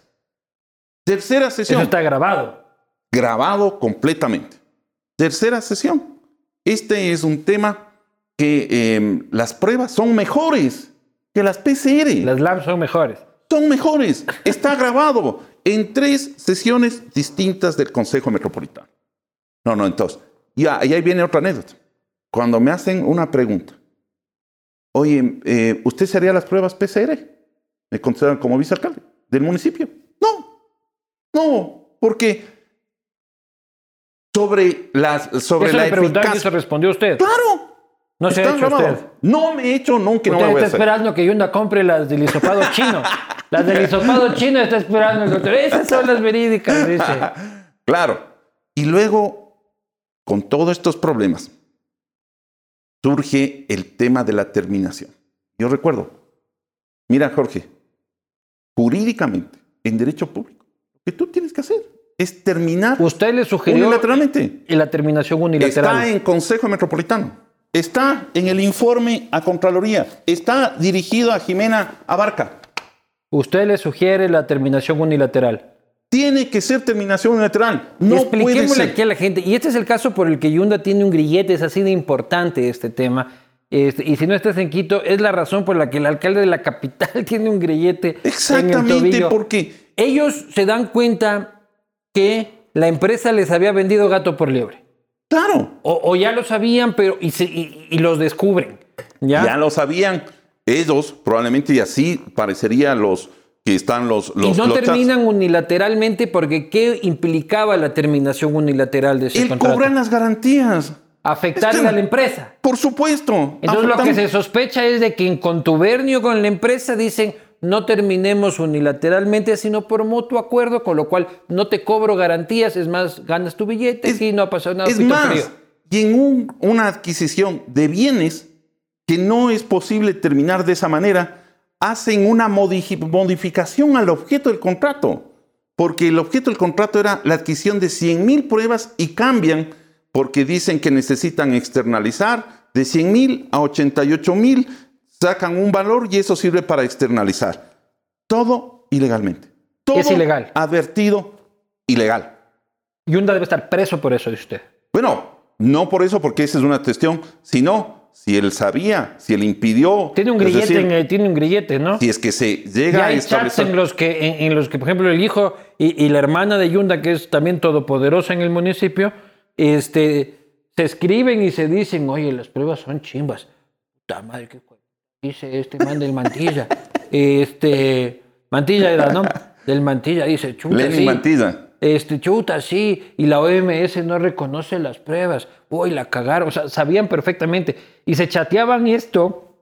Tercera sesión. Eso está grabado. Grabado completamente. Tercera sesión. Este es un tema que eh, las pruebas son mejores que las PCR. Las labs son mejores. Son mejores. Está grabado en tres sesiones distintas del Consejo Metropolitano. No, no, entonces. Y ahí viene otra anécdota. Cuando me hacen una pregunta, oye, eh, ¿usted se haría las pruebas PCR? Me consideran como vicealcalde del municipio. No, no, porque sobre las sobre Eso la le eficacia. se respondió usted. Claro. No se ha hecho usted. No me he hecho nunca, y no Usted me voy a está hacer. esperando que Yunda compre las del hisopado *laughs* chino. Las del hisopado chino está esperando el doctor. Esas son las verídicas, dice. *laughs* Claro. Y luego, con todos estos problemas, surge el tema de la terminación. Yo recuerdo, mira Jorge, jurídicamente, en derecho público, lo que tú tienes que hacer es terminar Usted le sugirió unilateralmente. la terminación unilateral. Está en Consejo Metropolitano. Está en el informe a Contraloría. Está dirigido a Jimena Abarca. Usted le sugiere la terminación unilateral. Tiene que ser terminación unilateral. No puede Expliquémosle ser. aquí a la gente. Y este es el caso por el que Yunda tiene un grillete. Es así de importante este tema. Este, y si no estás en Quito, es la razón por la que el alcalde de la capital *laughs* tiene un grillete. en el Exactamente, tobillo. porque Ellos se dan cuenta que la empresa les había vendido gato por liebre. Claro, O, o ya lo sabían, pero y, se- y- y los descubren. ¿ya? ya, lo sabían ellos, probablemente y así parecería los que están los... y los no los chats. terminan unilateralmente porque ¿qué implicaba la terminación unilateral de ese El contrato? cobrar las garantías. Afectarle Es que- a la empresa. Por supuesto. Entonces lo que se sospecha es de que en contubernio con la empresa dicen no terminemos unilateralmente, sino por mutuo acuerdo, con lo cual no te cobro garantías, es más, ganas tu billete Es- y no ha pasado nada. Es más, frío. y en un- una adquisición de bienes que no es posible terminar de esa manera, hacen una modifi- modificación al objeto del contrato. Porque el objeto del contrato era la adquisición de 100 mil pruebas y cambian porque dicen que necesitan externalizar de 100 mil a 88 mil, sacan un valor y eso sirve para externalizar. Todo ilegalmente. Todo Es ilegal. Advertido ilegal. Yunda debe estar preso por eso, dice usted. Bueno, no por eso, porque esa es una cuestión, sino si él sabía, si él impidió. Tiene un grillete, decir, en el- tiene un grillete, ¿no? Si es que se llega Y a hay chats establecer. en los que, en, en los que, por ejemplo, el hijo y, y la hermana de Yunda, que es también todopoderosa en el municipio, este, se escriben y se dicen, oye, las pruebas son chimbas. Puta madre, qué dice este man del Mantilla. este, Mantilla era, ¿no? Del Mantilla, dice, chuta, Lenin sí. Mantilla. Este, chuta, sí, y la OMS no reconoce las pruebas. Uy, la cagaron. O sea, sabían perfectamente. Y se chateaban esto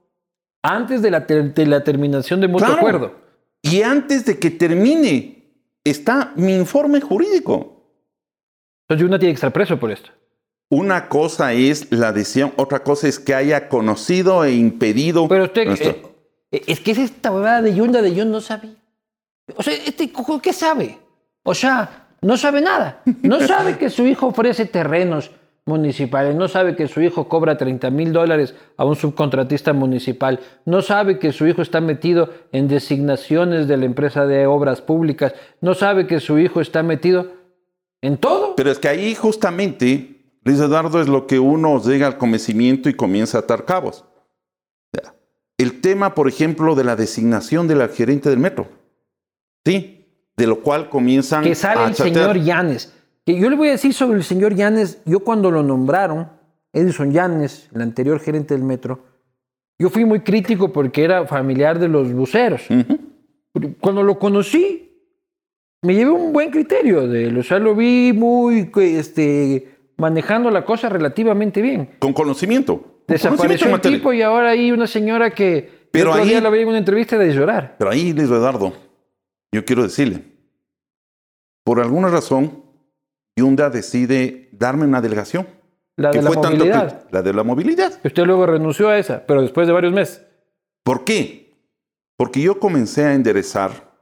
antes de la, de la terminación de mutuo Claro. acuerdo. Y antes de que termine, está mi informe jurídico. Entonces uno tiene que estar preso por esto. Una cosa es la adhesión, otra cosa es que haya conocido e impedido. Pero usted, nuestro- eh, es que es esta huevada de Yunda de yo no sabía. O sea, este cojo, ¿qué sabe? O sea, no sabe nada. No sabe que su hijo ofrece terrenos municipales, no sabe que su hijo cobra 30 mil dólares a un subcontratista municipal, no sabe que su hijo está metido en designaciones de la empresa de obras públicas, no sabe que su hijo está metido en todo. Pero es que ahí justamente, Luis Eduardo, es lo que uno llega al convencimiento y comienza a atar cabos. El tema, por ejemplo, de la designación de la gerente del metro. Sí, de lo cual comienzan que sale a el chatear. señor Llanes. Que yo le voy a decir sobre el señor Llanes, yo cuando lo nombraron, Edison Llanes, el anterior gerente del metro, yo fui muy crítico porque era familiar de los buceros. Cuando lo conocí, me llevé un buen criterio de él. O sea, lo vi muy este, manejando la cosa relativamente bien. Con conocimiento. con Desapareció materia. tipo y ahora hay una señora que Pero otro ahí- día la vi en una entrevista de llorar. Pero ahí, Luis Eduardo, yo quiero decirle, por alguna razón, Yunda decide darme una delegación. La de la fue tanto movilidad. la de la movilidad. Usted luego renunció a esa, pero después de varios meses. ¿Por qué? Porque yo comencé a enderezar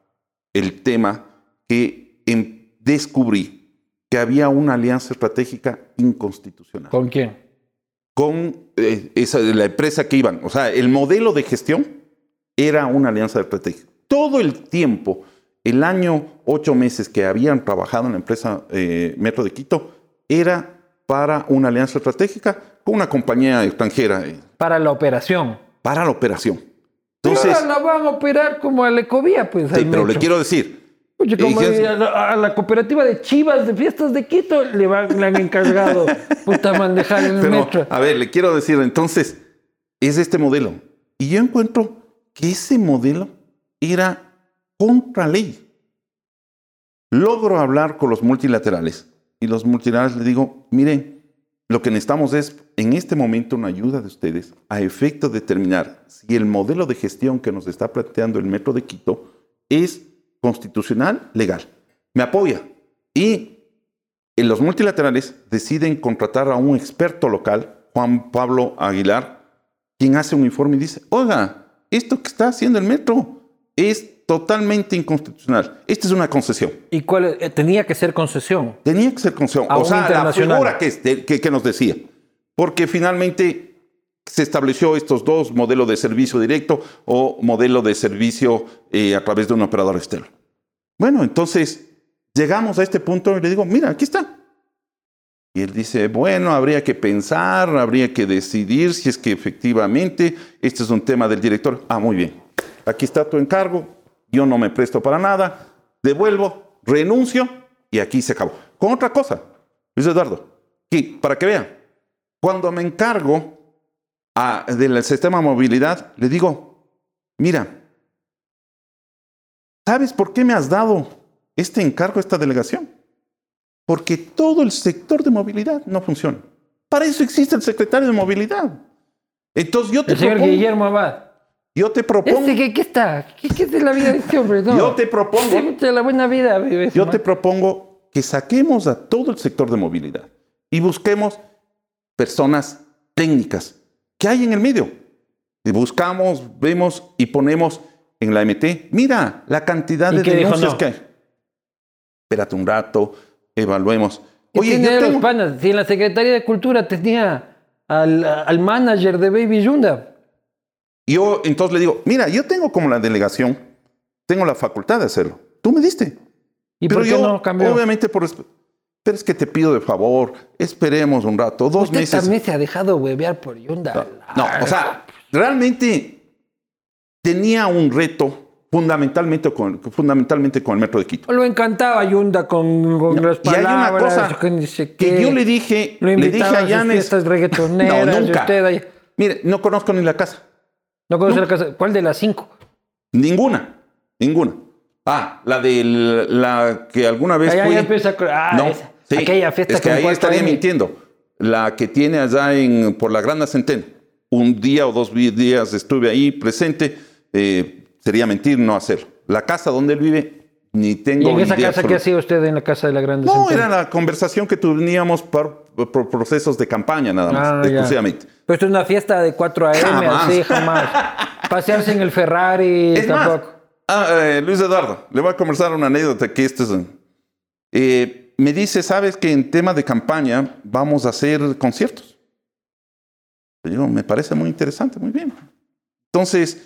el tema que em- descubrí que había una alianza estratégica inconstitucional ¿Con quién? con eh, esa, la empresa que iban. O sea, el modelo de gestión era una alianza estratégica. Todo el tiempo, el año, ocho meses que habían trabajado en la empresa eh, Metro de Quito, era para una alianza estratégica con una compañía extranjera eh, Para la operación. para la operación. Pero Entonces, ahora la van a operar como a la Ecovía, pues. sí, pero le quiero decir, Oye, como a, la, a la cooperativa de Chivas de Fiestas de Quito le, van, le han encargado *laughs* puta manejar el Pero, metro. a ver, le quiero decir, entonces, es este modelo. Y yo encuentro que ese modelo era contra ley. Logro hablar con los multilaterales y los multilaterales le digo, miren, lo que necesitamos es en este momento una ayuda de ustedes a efecto de determinar si el modelo de gestión que nos está planteando el Metro de Quito es constitucional, legal. Me apoya. Y en los multilaterales deciden contratar a un experto local, Juan Pablo Aguilar, quien hace un informe y dice, oiga, esto que está haciendo el metro es totalmente inconstitucional. Esta es una concesión. ¿Y cuál? Eh, tenía que ser concesión? Tenía que ser concesión. A o sea, la figura que, es- de- que, que nos decía. Porque finalmente se estableció estos dos modelos de servicio directo o modelo de servicio eh, a través de un operador externo. Bueno, entonces llegamos a este punto y le digo, mira, aquí está. Y él dice, bueno, habría que pensar, habría que decidir si es que efectivamente este es un tema del director. Ah, muy bien. Aquí está tu encargo, yo no me presto para nada, devuelvo, renuncio y aquí se acabó. Con otra cosa, Luis Eduardo, que para que vean, cuando me encargo a- del sistema de movilidad, le digo, mira, ¿sabes por qué me has dado este encargo, esta delegación? Porque todo el sector de movilidad no funciona. Para eso existe el secretario de movilidad. Entonces yo te El señor propongo, Guillermo Abad. yo te propongo, ¿Este qué, qué está? ¿Qué, qué es de la vida de este hombre? No. yo te propongo la buena vida. Yo te propongo que saquemos a todo el sector de movilidad y busquemos personas técnicas que hay en el medio. Y buscamos, vemos y ponemos en la MT, mira la cantidad ¿Y de qué dijo denuncias no? que hay. Espérate un rato, evaluemos. ¿Qué Oye, yo tengo- panas? Si en la Secretaría de Cultura tenía al, al manager de Baby Yunda. yo entonces le digo, mira, yo tengo como la delegación, tengo la facultad de hacerlo. Tú me diste. ¿Y Pero por qué yo, no cambió? obviamente, por resp- pero es que te pido de favor, esperemos un rato, dos Usted meses. también se ha dejado huevear por Yunda. No, o sea, realmente tenía un reto fundamentalmente con, fundamentalmente con el metro de Quito. Lo encantaba Yunda con, con las Y hay una palabras. cosa que, yo le dije, Lo le dije a Yanes, *laughs* reggaetoneras. No, nunca. usted ahí- mire, no conozco ni la casa, ¿No conoce la casa? ¿Cuál de las cinco? ninguna, ninguna. Ah, la de la que alguna vez Allá fui. ya empieza a... Ah, no, esa. Sí, Aquella fiesta es que con ahí estaría mintiendo. La que tiene allá en por la Gran Centena. Un día o dos días estuve ahí presente. eh, sería mentir no hacerlo. La casa donde él vive ni tengo ¿Y en esa idea casa qué hacía usted en la casa de la Grande No, Centena? era la conversación que teníamos por, por procesos de campaña nada más, Ah, ya. exclusivamente. Pero esto es una fiesta de 4 AM, Jamás. así, jamás. *laughs* Pasearse en el Ferrari, Es más, tampoco. ah, eh, Luis Eduardo, le voy a conversar una anécdota que esto es... eh, me dice, ¿sabes que en tema de campaña vamos a hacer conciertos? Le digo, me parece muy interesante, muy bien. Entonces,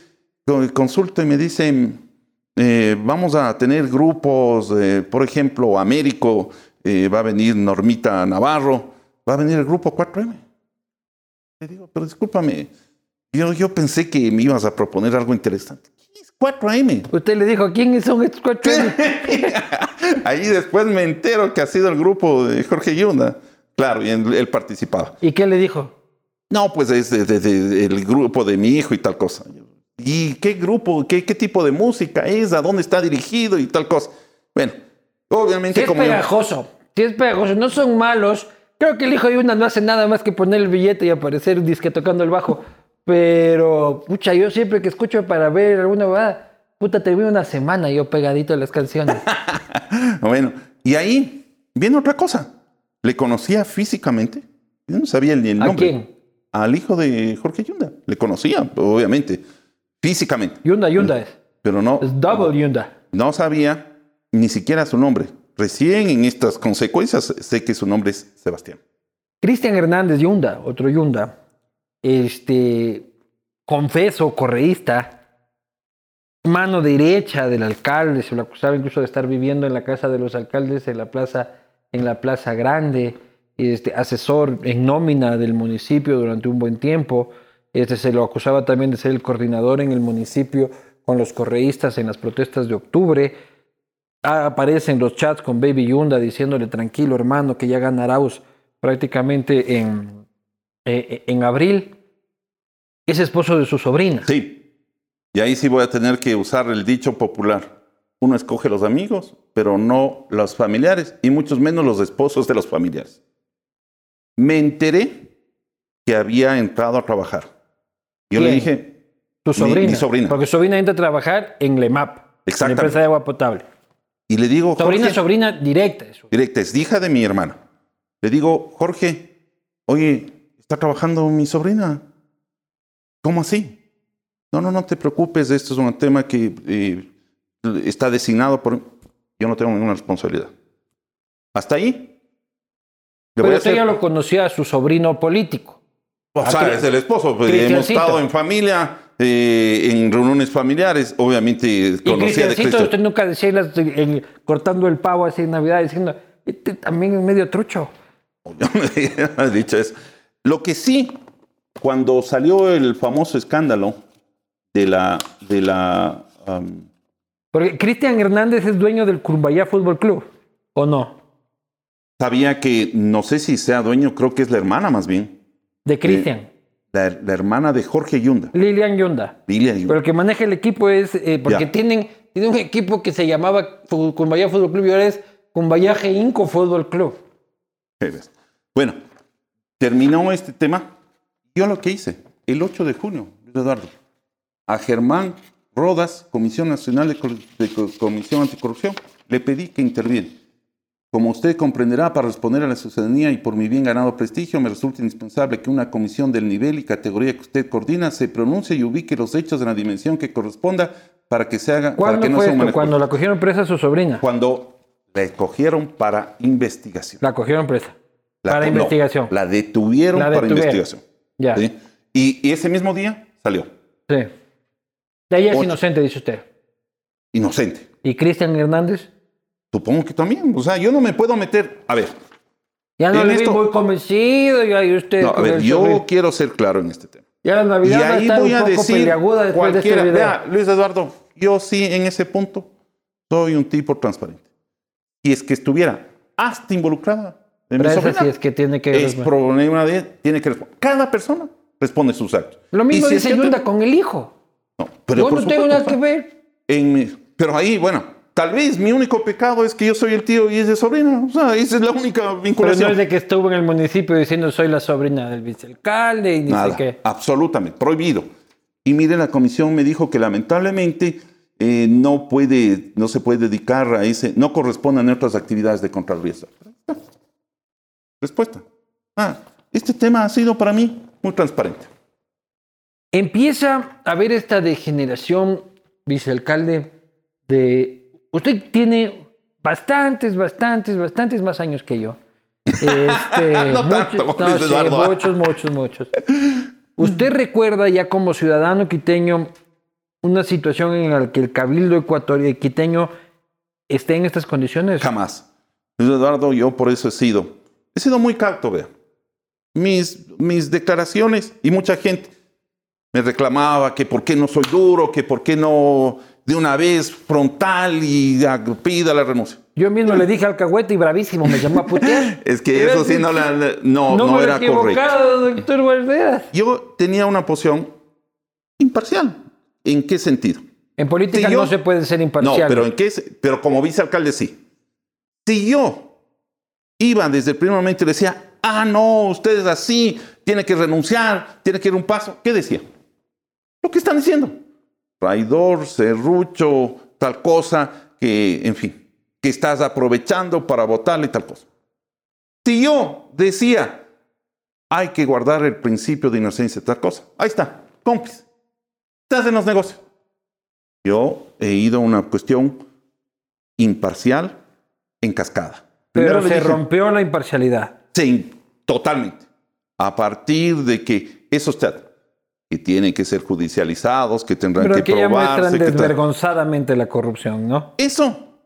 co- consulto y me dicen, eh, vamos a tener grupos, eh, por ejemplo, Américo, eh, va a venir Normita Navarro, va a venir el grupo 4M. Le digo, pero discúlpame, yo, yo pensé que me ibas a proponer algo interesante. ¿Qué es 4M? Usted le dijo, ¿quiénes son estos 4 AM? *laughs* Ahí después me entero que ha sido el grupo de Jorge Yunda. Claro, y él, participaba. ¿Y qué le dijo? No, pues es de- de- de- el grupo de mi hijo y tal cosa. ¿Y qué grupo, qué, qué tipo de música es? ¿A dónde está dirigido y tal cosa? Bueno, obviamente Si es como... pegajoso, si es pegajoso, no son malos. Creo que el hijo de una no hace nada más que poner el billete y aparecer un disque tocando el bajo. Pero, pucha, yo siempre que escucho para ver alguna verdad, puta, termino una semana yo pegadito a las canciones. *laughs* Bueno, y ahí viene otra cosa. Le conocía físicamente. Yo no sabía ni el ¿A nombre. quién? Al hijo de Jorge Yunda. Le conocía, obviamente, físicamente. Yunda, Yunda es. Pero no, Es double Yunda. no sabía. ni siquiera su nombre. Recién en estas consecuencias sé que su nombre es Sebastián. Cristian Hernández Yunda, otro Yunda, este, confeso, correísta, mano derecha del alcalde, se lo acusaba incluso de estar viviendo en la casa de los alcaldes en la plaza, en la plaza grande, este, asesor en nómina del municipio durante un buen tiempo. Este, se lo acusaba también de ser el coordinador en el municipio con los correístas en las protestas de octubre. Ah, aparece en los chats con Baby Yunda diciéndole tranquilo hermano que ya ganarás prácticamente en, eh, en abril. Es esposo de su sobrina. Sí. Y ahí sí voy a tener que usar el dicho popular. Uno escoge los amigos, pero no los familiares, y muchos menos los esposos de los familiares. Me enteré que había entrado a trabajar. Yo le dije, Tu sobrina. mi sobrina. Porque su sobrina entra a trabajar en LEMAP, la Exactamente. empresa de agua potable. y le digo, Sobrina, Jorge, sobrina directa. de su- directa, es hija de mi hermana. Le digo, Jorge, oye, está trabajando mi sobrina. ¿Cómo así? No, no, no te preocupes, esto es un tema que eh, está designado por... Yo no tengo ninguna responsabilidad. Hasta ahí. Le Pero usted hacer- ya lo conocía a su sobrino político. O sea, es el esposo. pues, hemos estado en familia, eh, en reuniones familiares. Obviamente Y conocía de Cristo. usted nunca decía las- en- cortando el pavo así en Navidad diciendo, este también es medio trucho. *laughs* Yo no he dicho eso. Lo que sí, cuando salió el famoso escándalo de la, de la um, Porque Cristian Hernández es dueño del Cumbayá Fútbol Club, ¿o no? sabía que, no sé si sea dueño, creo que es la hermana más bien, De Cristian. la, la hermana de Jorge Yunda. Lilian Yunda. Lilia Yunda. Pero el que maneja el equipo es, eh, porque Ya. tienen, tienen un equipo que se llamaba Cumbayá Fútbol Club y ahora es Cumbayá Inco Fútbol Club. Bueno, terminó este tema. Yo lo que hice, el 8 de junio, Eduardo, a Germán Rodas, Comisión Nacional de, Cor- de Co- Comisión Anticorrupción, le pedí que interviene. Como usted comprenderá, para responder a la ciudadanía y por mi bien ganado prestigio, me resulta indispensable que una comisión del nivel y categoría que usted coordina se pronuncie y ubique los hechos en la dimensión que corresponda para que se haga, para ¿Cuándo que no fue esto? Cuando la cogieron presa su sobrina. Cuando la escogieron para investigación. La cogieron presa. La- para no, investigación. la detuvieron La para detuvieron. investigación. Ya. ¿sí? Y, y ese mismo día salió. Sí. De ella es Ocho. inocente, dice usted. Inocente. ¿Y Cristian Hernández? Supongo que también. O sea, yo no me puedo meter. A ver, Ya no le vi muy convencido, ya y usted. no, a ver, yo quiero ser claro en este tema. Ya la Y Navidad a ahí estar voy un a poco decir después de este cualquiera. Vea, Luis Eduardo, yo sí en ese punto soy un tipo transparente. Y es que estuviera hasta involucrada en Pero esa sobrina, sí es que tiene que es problema de tiene que responder. Cada persona responde sus actos. Lo mismo si dice que- Yunda con el hijo. No, pero Yo no tengo nada que ver. en mi- pero ahí, bueno, tal vez mi único pecado es que yo soy el tío y es de sobrina. O sea, esa es la única Pero vinculación. no es de que estuvo en el municipio diciendo soy la sobrina del vicealcalde y sé qué. absolutamente, prohibido. Y mire, la comisión me dijo que lamentablemente eh, no puede, no se puede dedicar a ese, no corresponde a nuestras actividades de Contraloría. Respuesta. Ah, este tema ha sido para mí muy transparente. Empieza a haber esta degeneración, vicealcalde, de... Usted tiene bastantes, bastantes, bastantes más años que yo. Este, *laughs* No tanto, muchos, sí, muchos, muchos, muchos. ¿Usted recuerda ya como ciudadano quiteño una situación en la que el cabildo ecuatoriano quiteño esté en estas condiciones? Jamás. Luis Eduardo, yo por eso he sido, he sido muy cauto, vea. Mis, mis declaraciones y mucha gente me reclamaba que por qué no soy duro, que por qué no de una vez frontal y ah, pida la renuncia. Yo mismo le dije al cahuete y bravísimo me llamó a putear. *laughs* Es que eso sí no, la- no, no, no era correcto. doctor. Yo tenía una posición imparcial. ¿En qué sentido? En política Si yo- no se puede ser No, imparcial. pero en qué, pero como vicealcalde sí. Si yo iba desde el primer momento y decía, ah, no, usted es así, tiene que renunciar, tiene que ir un paso, ¿qué decía? Lo que están diciendo. Traidor, serrucho, tal cosa, que, en fin, que estás aprovechando para votarle tal cosa. Si yo decía, hay que guardar el principio de inocencia, tal cosa, ahí está, cómplice. Estás en los negocios. Yo he ido a una cuestión imparcial en cascada. Pero Primero se dije, rompió la imparcialidad. Sí, totalmente. A partir de que esos teatros que tienen que ser judicializados, que tendrán Pero que ya muestran probarse, que tal. desvergonzadamente la corrupción, ¿no? Eso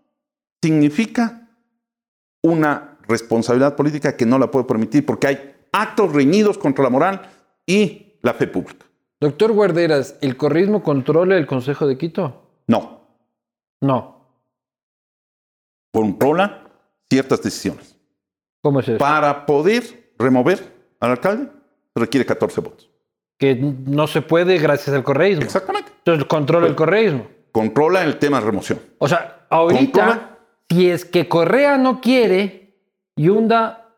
significa una responsabilidad política que no la puede permitir porque hay actos reñidos contra la moral y la fe pública. Doctor Guarderas, ¿el correísmo controla el Consejo de Quito? No, No. controla ciertas decisiones. ¿Cómo es eso? Para poder remover al alcalde requiere 14 votos. que no se puede gracias al correísmo. Exactamente. Entonces controla el correísmo. Controla el tema de remoción. O sea, ahorita, Controla. si es que Correa no quiere, Yunda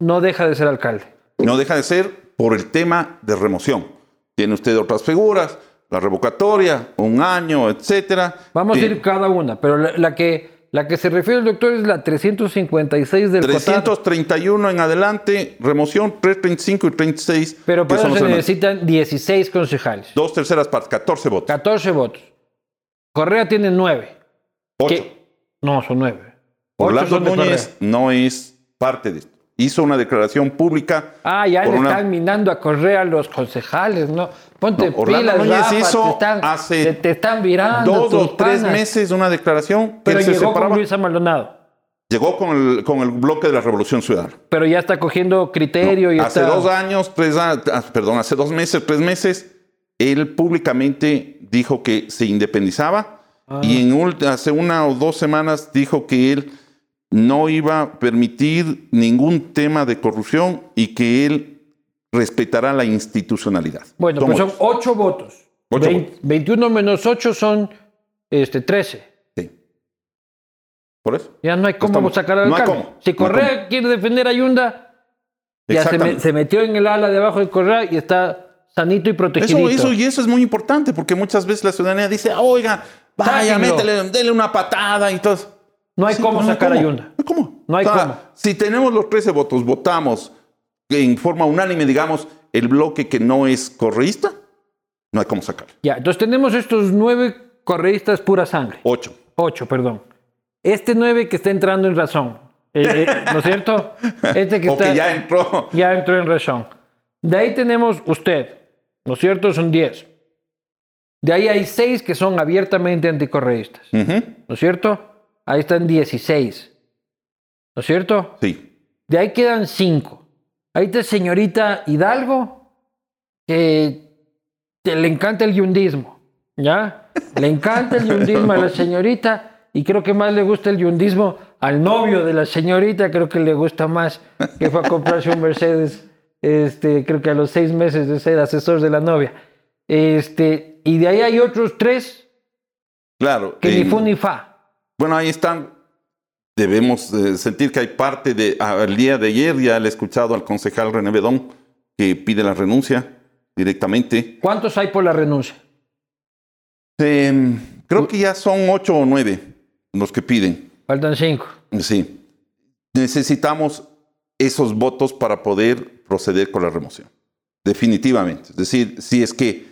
no deja de ser alcalde. No deja de ser por el tema de remoción. Tiene usted otras figuras, la revocatoria, un año, etcétera. Vamos a ir cada una, pero la, la que, la que se refiere el doctor es la 356 del COTAD. 331 en adelante, remoción 335 y 36. Pero para eso se necesitan 16 concejales. Dos terceras partes, 14 votos. 14 votos. Correa tiene 9. 8. No, son 9. Orlando Núñez no es parte de esto. Hizo una declaración pública. Ah, ya le una- están minando a Correa los concejales, ¿no? Ponte No, pilas, Rafa, hizo te están, hace te, te están virando Dos o tres panas. meses una declaración Pero se llegó separaba. con Luisa Maldonado. Llegó con el, con el bloque de la Revolución Ciudadana. Pero ya está cogiendo criterio y hace está... dos años, tres a- ah, perdón, hace dos meses, tres meses, él públicamente dijo que se independizaba Ah. y en hace una o dos semanas dijo que él no iba a permitir ningún tema de corrupción y que él respetará la institucionalidad. Bueno, Son pues son ocho. 8 votos. Ocho Vein- votos. 21 menos 8 son este, 13. Sí. Por eso. Ya no hay cómo Estamos- sacar al no hay alcalde. cómo, Si no Correa quiere defender a Yunda, ya se, me- Exactamente. se metió en el ala debajo de Correa y está sanito y protegido. Eso, eso, y eso es muy importante porque muchas veces la ciudadanía dice, oiga, vaya, Sáquenlo. métele, dele una patada y todo. No hay Sí, cómo no sacar a cómo. Yunda. No hay cómo. No hay cómo. Si tenemos los 13 votos, votamos en forma unánime, digamos, el bloque que no es correísta, no hay cómo sacarlo. Ya, entonces tenemos estos nueve correístas pura sangre. Ocho. Ocho, perdón. Este nueve que está entrando en razón. Eh, eh, ¿No es cierto? *laughs* Este que O está, que ya entró. *laughs* ya entró en razón. De ahí tenemos usted. ¿No es cierto? Son diez. De ahí hay seis que son abiertamente anticorreístas. ¿No es cierto? Ahí están 16. ¿No es cierto? Sí. De ahí quedan cinco. Ahí está señorita Hidalgo, que te- le encanta el yundismo, ¿ya? Le encanta el yundismo a la señorita y creo que más le gusta el yundismo al novio de la señorita, creo que le gusta más, que fue a comprarse un Mercedes, este, creo que a los seis meses de ser asesor de la novia. Este, y de ahí hay otros tres Claro. que ni fu ni fa. Bueno, ahí están. Debemos eh, sentir que hay parte de. ah, día de ayer ya le he escuchado al concejal René Bedón que pide la renuncia directamente. ¿Cuántos hay por la renuncia? Eh, creo que ya son ocho o nueve los que piden. Faltan cinco. Sí. Necesitamos esos votos para poder proceder con la remoción. Definitivamente. Es decir, si es que.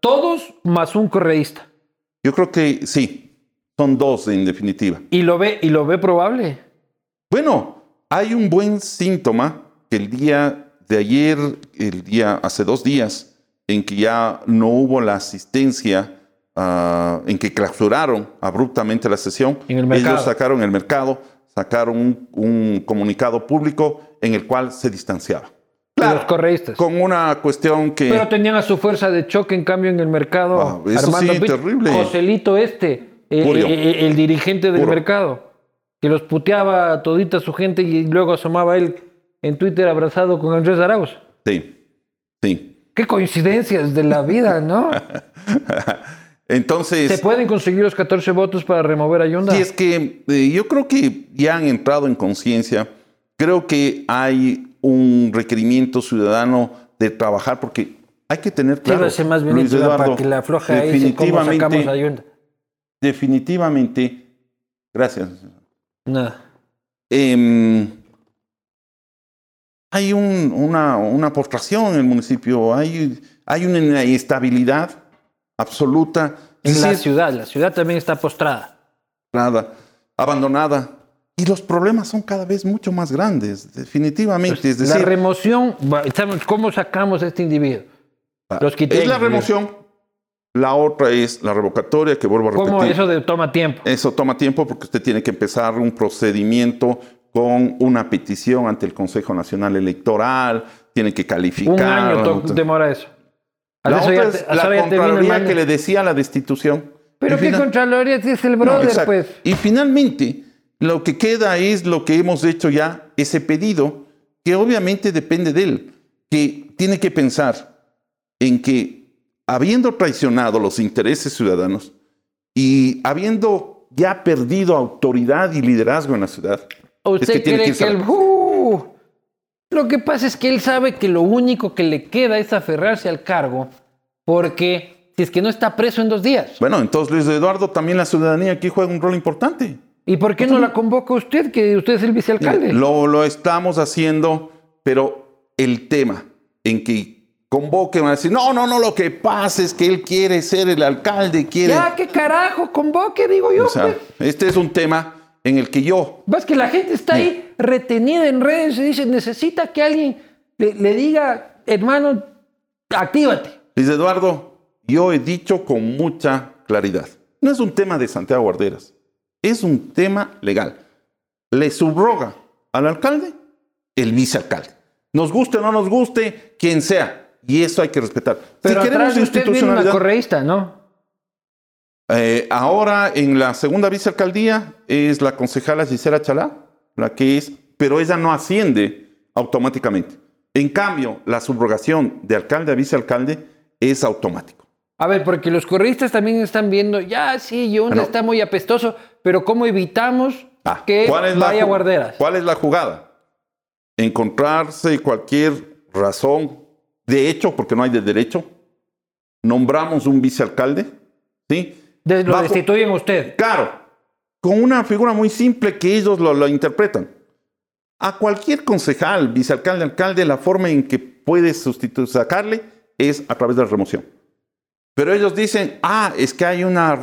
Todos más un correísta. Yo creo que sí. Son dos en definitiva. ¿Y lo ve, y lo ve probable? Bueno, hay un buen síntoma que el día de ayer, el día hace dos días, en que ya no hubo la asistencia, ah, en que clausuraron abruptamente la sesión. En el mercado. Ellos sacaron el mercado, sacaron un, un comunicado público en el cual se distanciaba. de los correístas. Con una cuestión que... Pero tenían a su fuerza de choque, en cambio, en el mercado. Ah, eso sí, Pitt, terrible. Joselito este, eh, eh, eh, el dirigente del mercado, que los puteaba a todita su gente y luego asomaba él en Twitter abrazado con Andrés Arauz. Sí, sí. Qué coincidencias de la vida, ¿no? *laughs* Entonces... ¿Se pueden conseguir los 14 votos para remover a Yunda? Sí, es que eh, yo creo que ya han entrado en conciencia. Creo que hay un requerimiento ciudadano de trabajar porque hay que tener claro. Más bien Luis para Eduardo, que la afloje ahí cómo sacamos a Yunda. Definitivamente, gracias. Nada. Em, hay un- una, una postración en el municipio, hay, hay una inestabilidad absoluta. En la ciudad, la ciudad también está postrada. Nada. abandonada. Y los problemas son cada vez mucho más grandes, definitivamente. es la remoción, va- ¿sabes ¿cómo sacamos a este individuo? Los es la remoción. La otra es la revocatoria, que vuelvo a repetir. ¿Cómo eso de toma tiempo? Eso toma tiempo porque usted tiene que empezar un procedimiento con una petición ante el Consejo Nacional Electoral, tiene que calificar. Un año demora eso. La otra ya es la Contraloría que le decía la destitución. Pero qué Contraloría es el brother, pues. Y finalmente, lo que queda es lo que hemos hecho ya, ese pedido, que obviamente depende de él, que tiene que pensar en que habiendo traicionado los intereses ciudadanos y habiendo ya perdido autoridad y liderazgo en la ciudad, ¿Usted es que tiene cree que que, irse la- ¡Uh! Lo que pasa es que él sabe que lo único que le queda es aferrarse al cargo, porque si es que no está preso en dos días. Bueno, entonces Luis Eduardo, también la ciudadanía aquí juega un rol importante. ¿Y por qué no la convoca usted, que usted es el vicealcalde? Lo, lo estamos haciendo, pero el tema en que convoquen a decir, no, no, no, lo que pasa es que él quiere ser el alcalde, quiere... Ya, qué carajo, convoque, digo yo. o sea, pues. este es un tema en el que yo, Vas que la gente está ahí retenida en redes y dice, necesita que alguien le, le diga, hermano, actívate. Luis Eduardo, yo he dicho con mucha claridad, no es un tema de Santiago Guarderas, es un tema legal. Le subroga al alcalde el vicealcalde. Nos guste o no nos guste, quien sea. Y eso hay que respetar. Pero si queremos de usted institucionalidad, correísta, ¿no? eh, ahora en la segunda vicealcaldía es la concejala Gisela Chalá, la que es, pero ella no asciende automáticamente. En cambio, la subrogación de alcalde a vicealcalde es automático. A ver, porque los correístas también están viendo, ya sí, Yonda Bueno. está muy apestoso, pero ¿cómo evitamos Ah, que ¿cuál es la vaya a guarderas? ¿Cuál es la jugada? Encontrarse cualquier razón de hecho, porque no hay de derecho, nombramos un vicealcalde, ¿sí? De- lo Bajo- destituyen usted. Claro, con una figura muy simple que ellos lo, lo interpretan. A cualquier concejal, vicealcalde, alcalde, la forma en que puedes sustituir, sacarle es a través de la remoción. Pero ellos dicen, ah, es que hay una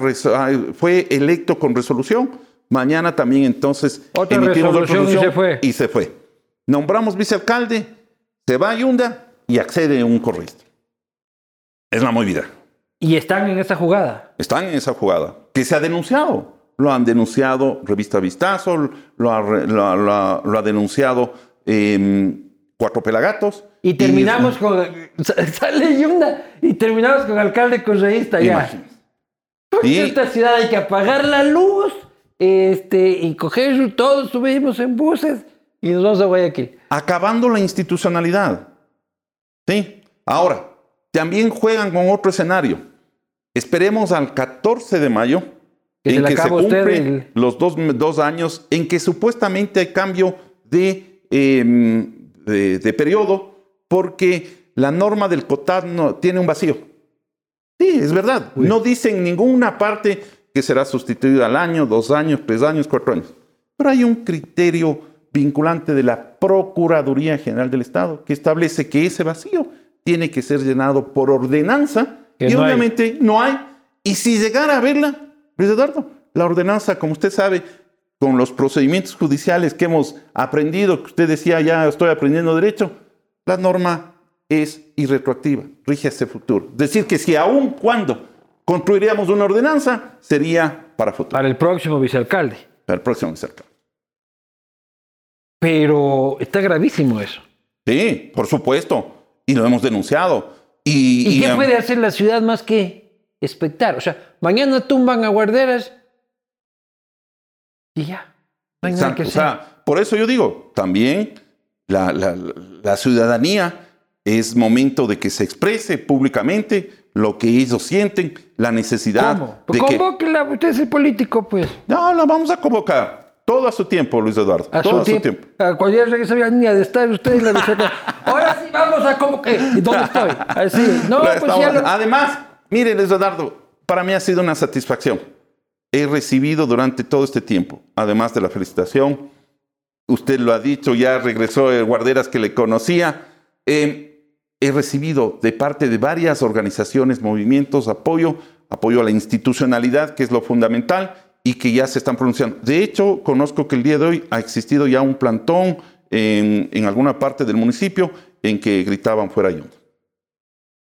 fue electo con resolución, mañana también entonces Otra emitimos otra resolución y se fue. y se fue. Nombramos vicealcalde, se va a Yunda y accede un correísta. Es la movida. Y están en esa jugada. Están en esa jugada, que se ha denunciado. Lo han denunciado Revista Vistazo, lo ha, re- lo ha- lo ha- lo ha denunciado em, Cuatro Pelagatos. Y terminamos con. *laughs* Sale Yunda y terminamos con alcalde correísta ya. Porque Y- esta ciudad hay que apagar la luz este, y coger, todos subimos en buses y nos vamos a Guayaquil. acabando la institucionalidad. ¿Sí? Ahora, también juegan con otro escenario. Esperemos al 14 de mayo, Que en que se cumplen el- los dos, dos años, en que supuestamente hay cambio de, em, de, de periodo, porque la norma del COTAD no, tiene un vacío. Sí, es verdad. No dice en ninguna parte que será sustituido al año, dos años, tres años, cuatro años. Pero hay un criterio vinculante de la Procuraduría General del Estado que establece que ese vacío tiene que ser llenado por ordenanza Que y no hay. obviamente no hay. Y si llegara a verla, Luis Eduardo, la ordenanza, como usted sabe, con los procedimientos judiciales que hemos aprendido, que usted decía, ya estoy aprendiendo derecho, la norma es irretroactiva, rige hacia el futuro. Es decir, que si aún cuando construiríamos una ordenanza, sería para futuro, Para el próximo vicealcalde. para el próximo cerca. Pero está gravísimo eso. Sí, por supuesto. Y lo hemos denunciado. Y, ¿Y, y, qué puede hacer la ciudad más que expectar? O sea, mañana tumban a guarderas y ya. No Exacto. O sea, por eso yo digo, también la, la- la ciudadanía es momento de que se exprese públicamente lo que ellos sienten, la necesidad ¿Cómo? de Pues que... convóquela, usted es el político, pues. No, la vamos a convocar. Todo a su tiempo, Luis Eduardo. A todo su tiempo. A cualquier regresa venía de estar usted en la bicicleta. Ahora sí vamos a convocar. ¿Y dónde estoy? Así. No, Lo pues ya lo- Además, mire, Luis Eduardo, para mí ha sido una satisfacción. He recibido durante todo este tiempo, además de la felicitación, usted lo ha dicho, ya regresó el guarderas que le conocía, eh, he recibido de parte de varias organizaciones, movimientos, apoyo, apoyo a la institucionalidad, que es lo fundamental, y que ya se están pronunciando. De hecho, conozco que el día de hoy ha existido ya un plantón en, en alguna parte del municipio en que gritaban fuera Yunda.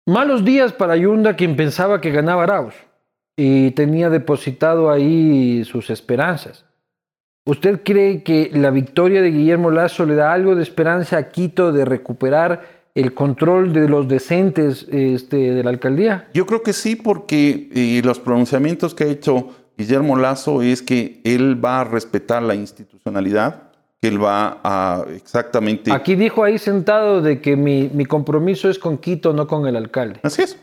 Malos días para Yunda, quien pensaba que ganaba Arauz y tenía depositado ahí sus esperanzas. ¿Usted cree que la victoria de Guillermo Lazo le da algo de esperanza a Quito de recuperar el control de los decentes este, de la alcaldía? Yo creo que sí, porque eh, los pronunciamientos que ha hecho Guillermo Lazo es que él va a respetar la institucionalidad, que él va a exactamente... Aquí dijo ahí sentado de que mi, mi compromiso es con Quito, no con el alcalde. Así es.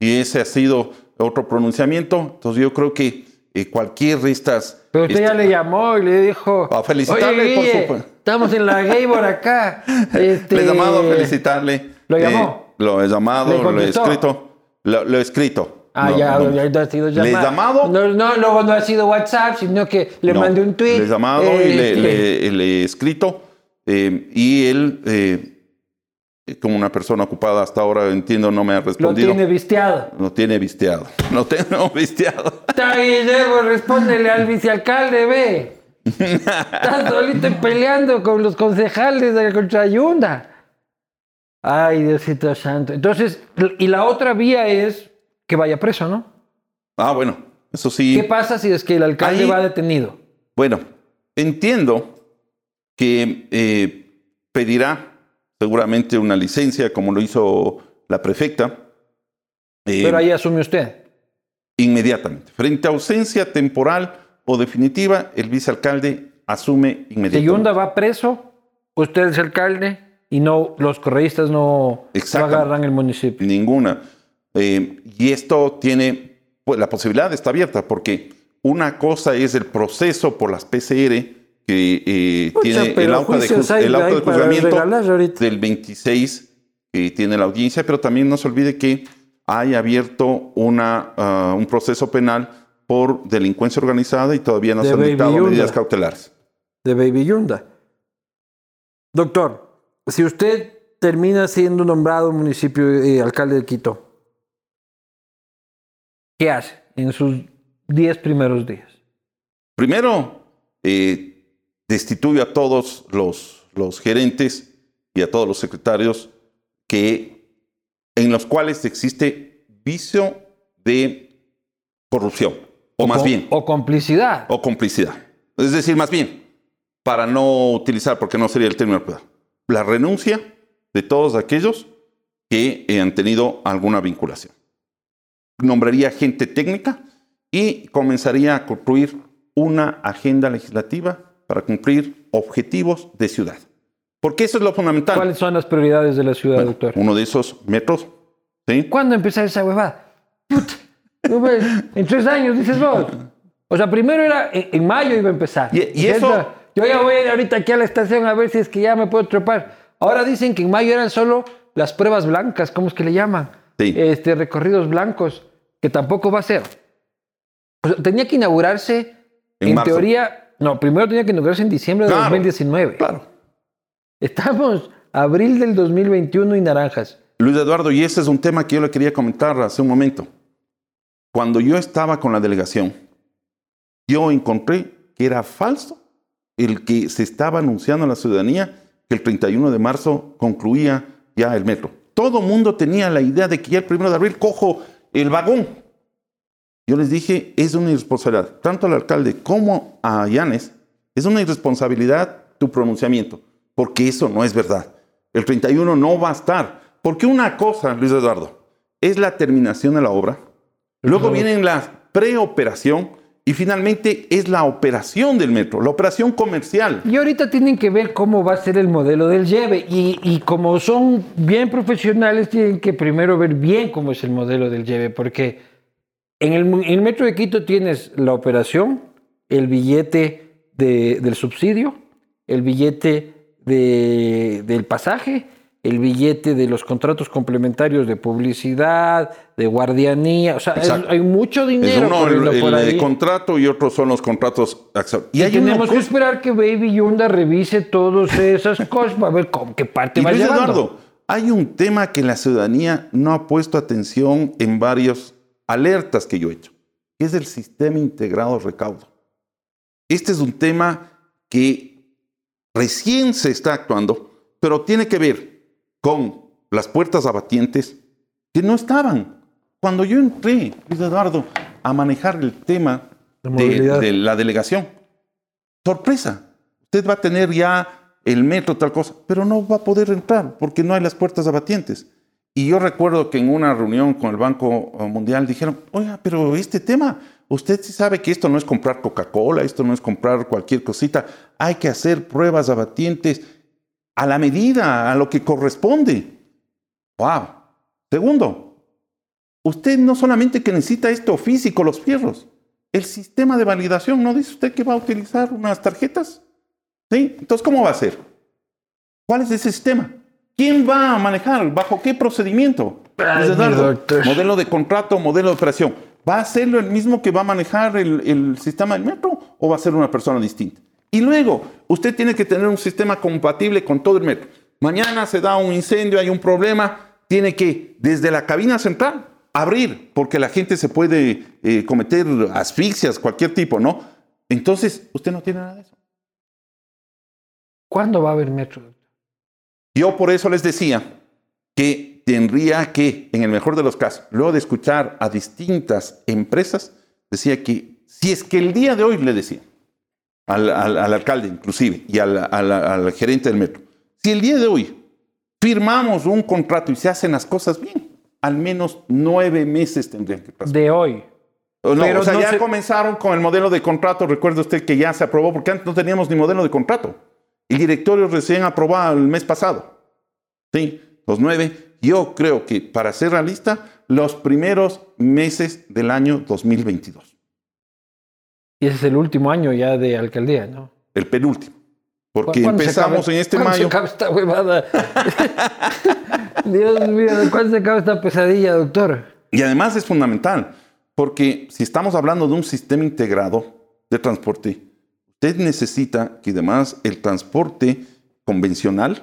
Y ese ha sido otro pronunciamiento. Entonces yo creo que eh, cualquier de estas... Pero usted ya este- le llamó y le dijo... A felicitarle, "Oye, por supuesto". Estamos en la Gaybor acá. Este, *laughs* Le he llamado a felicitarle. ¿Lo Eh, llamó? lo he llamado, ¿Le lo he escrito. Lo, lo he escrito. Ah, No, ya, no. ya no ha sido ¿Le he llamado. llamado? No, no, luego no ha sido WhatsApp, sino que le No, mandé un tweet. Le he llamado eh, y le, este, le- le he escrito. eh, y él, eh, como una persona ocupada hasta ahora, entiendo, no me ha Lo respondido. tiene visteado. Lo tiene visteado. *laughs* Lo tengo *laughs* visteado. Está Guillermo, respóndele al vicealcalde, ve. Estás solito peleando con los concejales de contra Yunda. Ay, Diosito Santo. Entonces, y la otra vía es que vaya preso, ¿no? Ah, bueno, eso sí. ¿Qué pasa si es que el alcalde Ahí- va detenido? Bueno, entiendo que eh, pedirá seguramente una licencia, como lo hizo la prefecta, eh, Pero ahí asume usted. inmediatamente. Frente a ausencia temporal o definitiva, el vicealcalde asume Si inmediatamente. Yunda va preso, usted es alcalde y no los correístas no, no agarran el municipio. Ninguna. Eh, y esto tiene, pues la posibilidad está abierta, porque una cosa es el proceso por las PCR que eh, tiene el auto de, juz- hay- el auto de juzgamiento del 26 que tiene la audiencia, pero también no se olvide que hay abierto una, ah, un proceso penal por delincuencia organizada y todavía no De se han dictado Yunda. medidas cautelares. de Baby Yunda. Doctor, si usted termina siendo nombrado municipio eh, alcalde de Quito, ¿qué hace en sus 10 primeros días? Primero, eh, destituye a todos los, los gerentes y a todos los secretarios que, en los cuales existe vicio de corrupción, o, más bien, O complicidad. o complicidad. Es decir, más bien, para no utilizar, porque no sería el término la renuncia de todos aquellos que han tenido alguna vinculación. Nombraría gente técnica y comenzaría a construir una agenda legislativa para cumplir objetivos de ciudad. Porque eso es lo fundamental. ¿Cuáles son las prioridades de la ciudad, Bueno, doctor? uno de esos metros, ¿sí? ¿Cuándo empezar esa huevada? En tres años, dices vos. O sea, primero era en, en mayo iba a empezar. Y- y eso- Entonces, Yo ya voy a ir ahorita aquí a la estación a ver si es que ya me puedo trepar. Ahora dicen que en mayo eran solo las pruebas blancas, ¿cómo es que le llaman? Sí. Este, recorridos blancos, que tampoco va a ser. O sea, tenía que inaugurarse, En en, teoría, no, primero tenía que inaugurarse en diciembre de Claro, 2019. Claro. Estamos abril del 2021 y naranjas. Luis Eduardo, y ese es un tema que yo le quería comentar hace un momento. Cuando yo estaba con la delegación, yo encontré que era falso el que se estaba anunciando a la ciudadanía que el 31 de marzo concluía ya el metro. Todo mundo tenía la idea de que ya el 1 de abril cojo el vagón. Yo les dije, es una irresponsabilidad, tanto al alcalde como a Llanes, es una irresponsabilidad tu pronunciamiento, porque eso no es verdad. El 31 no va a estar, porque una cosa, Luis Eduardo, es la terminación de la obra, luego viene la preoperación y finalmente es la operación del metro, la operación comercial. Y ahorita tienen que ver cómo va a ser el modelo del lleve. Y, como son bien profesionales, tienen que primero ver bien cómo es el modelo del lleve. Porque en el, en el metro de Quito tienes la operación, el billete de- del subsidio, el billete de- del pasaje, el billete de los contratos complementarios de publicidad, de guardianía. O sea, es- hay mucho Es dinero uno corriendo el, por el contrato y otros son los contratos. Y, tenemos que esperar que Baby Yunda revise todas esas cosas para ver qué parte Y va Luis llevando. Eduardo, hay un tema que la ciudadanía no ha puesto atención en varios alertas que yo he hecho, que es el sistema integrado de recaudo. Este es un tema que recién se está actuando, pero tiene que ver con las puertas abatientes que no estaban. Cuando yo entré, Luis Eduardo, a manejar el tema De de, la delegación, sorpresa, usted va a tener ya el metro, tal cosa, pero no va a poder entrar porque no hay las puertas abatientes. Y yo recuerdo que en una reunión con el Banco Mundial dijeron, oiga, pero este tema, usted sí sabe que esto no es comprar Coca-Cola, esto no es comprar cualquier cosita, hay que hacer pruebas abatientes a la medida, a lo que corresponde. ¡Wow! Segundo, usted no solamente que necesita esto físico, los fierros, el sistema de validación, ¿no dice usted que va a utilizar unas tarjetas? ¿Sí? Entonces, ¿cómo va a ser? ¿Cuál es ese sistema? ¿Quién va a manejar? ¿Bajo qué procedimiento? Ay, modelo de contrato, modelo de operación. ¿Va a ser el mismo que va a manejar el, el sistema del metro o va a ser una persona distinta? Y luego, usted tiene que tener un sistema compatible con todo el metro. Mañana se da un incendio, hay un problema, tiene que, desde la cabina central, abrir, porque la gente se puede eh, cometer asfixias, cualquier tipo, ¿no? Entonces, usted no tiene nada de eso. ¿Cuándo va a haber metro? doctor? Yo por eso les decía que tendría que, en el mejor de los casos, luego de escuchar a distintas empresas, decía que si es que el día de hoy le decía, al, al- al alcalde inclusive, y al, al- al gerente del metro, si el día de hoy firmamos un contrato y se hacen las cosas bien, al menos nueve meses tendrían que pasar. De hoy. No, pero o sea, no ya se- comenzaron con el modelo de contrato. Recuerde usted que ya se aprobó, porque antes no teníamos ni modelo de contrato. El directorio recién aprobado el mes pasado. Sí, los nueve. Yo creo que, para ser realista, los primeros meses del año 2022. Y ese es el último año ya de alcaldía, ¿no? El penúltimo. Porque ¿Cuándo se empezamos acaba- en este cuándo se mayo. acaba esta huevada? *laughs* Dios mío, ¿cuándo se acaba esta pesadilla, doctor? Y además es fundamental, porque si estamos hablando de un sistema integrado de transporte, usted necesita que además el transporte convencional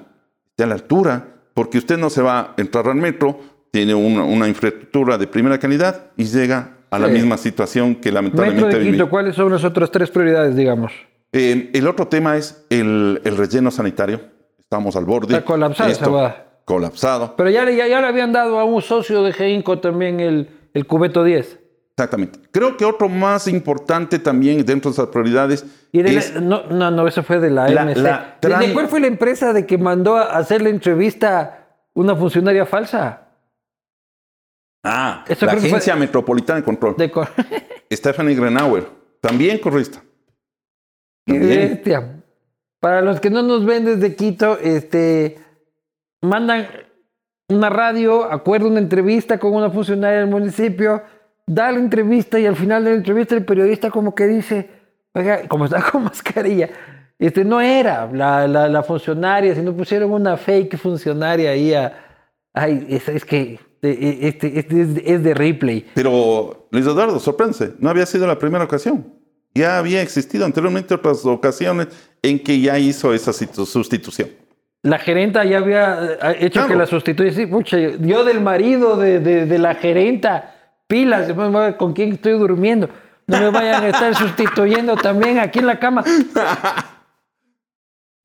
esté a la altura, porque usted no se va a entrar al metro, tiene una, una infraestructura de primera calidad y llega a la Sí. misma situación que Metro lamentablemente de. Quito, ¿cuáles son las otras tres prioridades, digamos? Eh, el otro tema es el, el relleno sanitario. Estamos al borde. Está esa huevada. Colapsado. Pero ya, le- ya, ya le habían dado a un socio de Geinco también el, el cubeto 10. Exactamente. Creo que otro más importante también dentro de esas prioridades Y de la- es no, no, no, eso fue de la, La- MC. la ¿De- ¿De tran- cuál fue la empresa de que mandó a hacer la entrevista una funcionaria falsa? Ah, Eso la Agencia Metropolitana de Control. De co- *laughs* Stephanie Grenauer, también corrista. También. Para los que no nos ven desde Quito, este, mandan una radio, acuerda una entrevista con una funcionaria del municipio, da la entrevista y al final de la entrevista el periodista como que dice, oiga, como está *laughs* con mascarilla, este no era la, la, la funcionaria, sino pusieron una fake funcionaria ahí a... Ay, es, es que este, este es, es de replay. Pero, Luis Eduardo, sorpréndese, no había sido la primera ocasión. Ya había existido anteriormente otras ocasiones en que ya hizo esa sustitución. La gerenta ya había eh, hecho Claro. que la sustituya. Sí, pucha, yo del marido de, de- de la gerenta, pilas, con quién estoy durmiendo. No me vayan a estar sustituyendo también aquí en la cama. *laughs*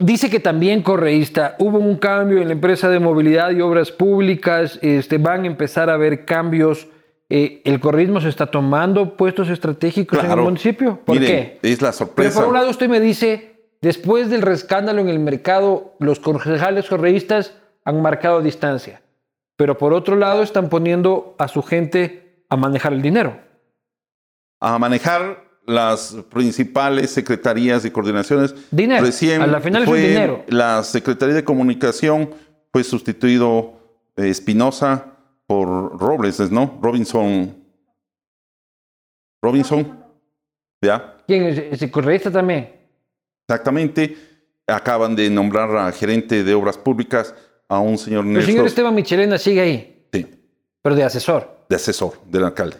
Dice que también correísta, hubo un cambio en la empresa de movilidad y obras públicas, este, van a empezar a haber cambios. Eh, el correísmo se está tomando puestos estratégicos en el municipio. ¿Por qué? Es la Pero sorpresa. por un lado usted me dice, después del escándalo en el mercado, los concejales correístas han marcado distancia. Pero por otro lado están poniendo a su gente a manejar el dinero. a manejar las principales secretarías y coordinaciones. Dinero. Recién A la final es un fue dinero. La Secretaría de Comunicación fue sustituido eh, Espinosa por Robles, ¿no? Robinson. Robinson. ¿Ya? ¿Quién es? ¿Es correísta también? Exactamente. Acaban de nombrar a gerente de obras públicas a un señor El Néstor, señor Esteban Michelena sigue ahí, sí, pero de asesor. de asesor del alcalde.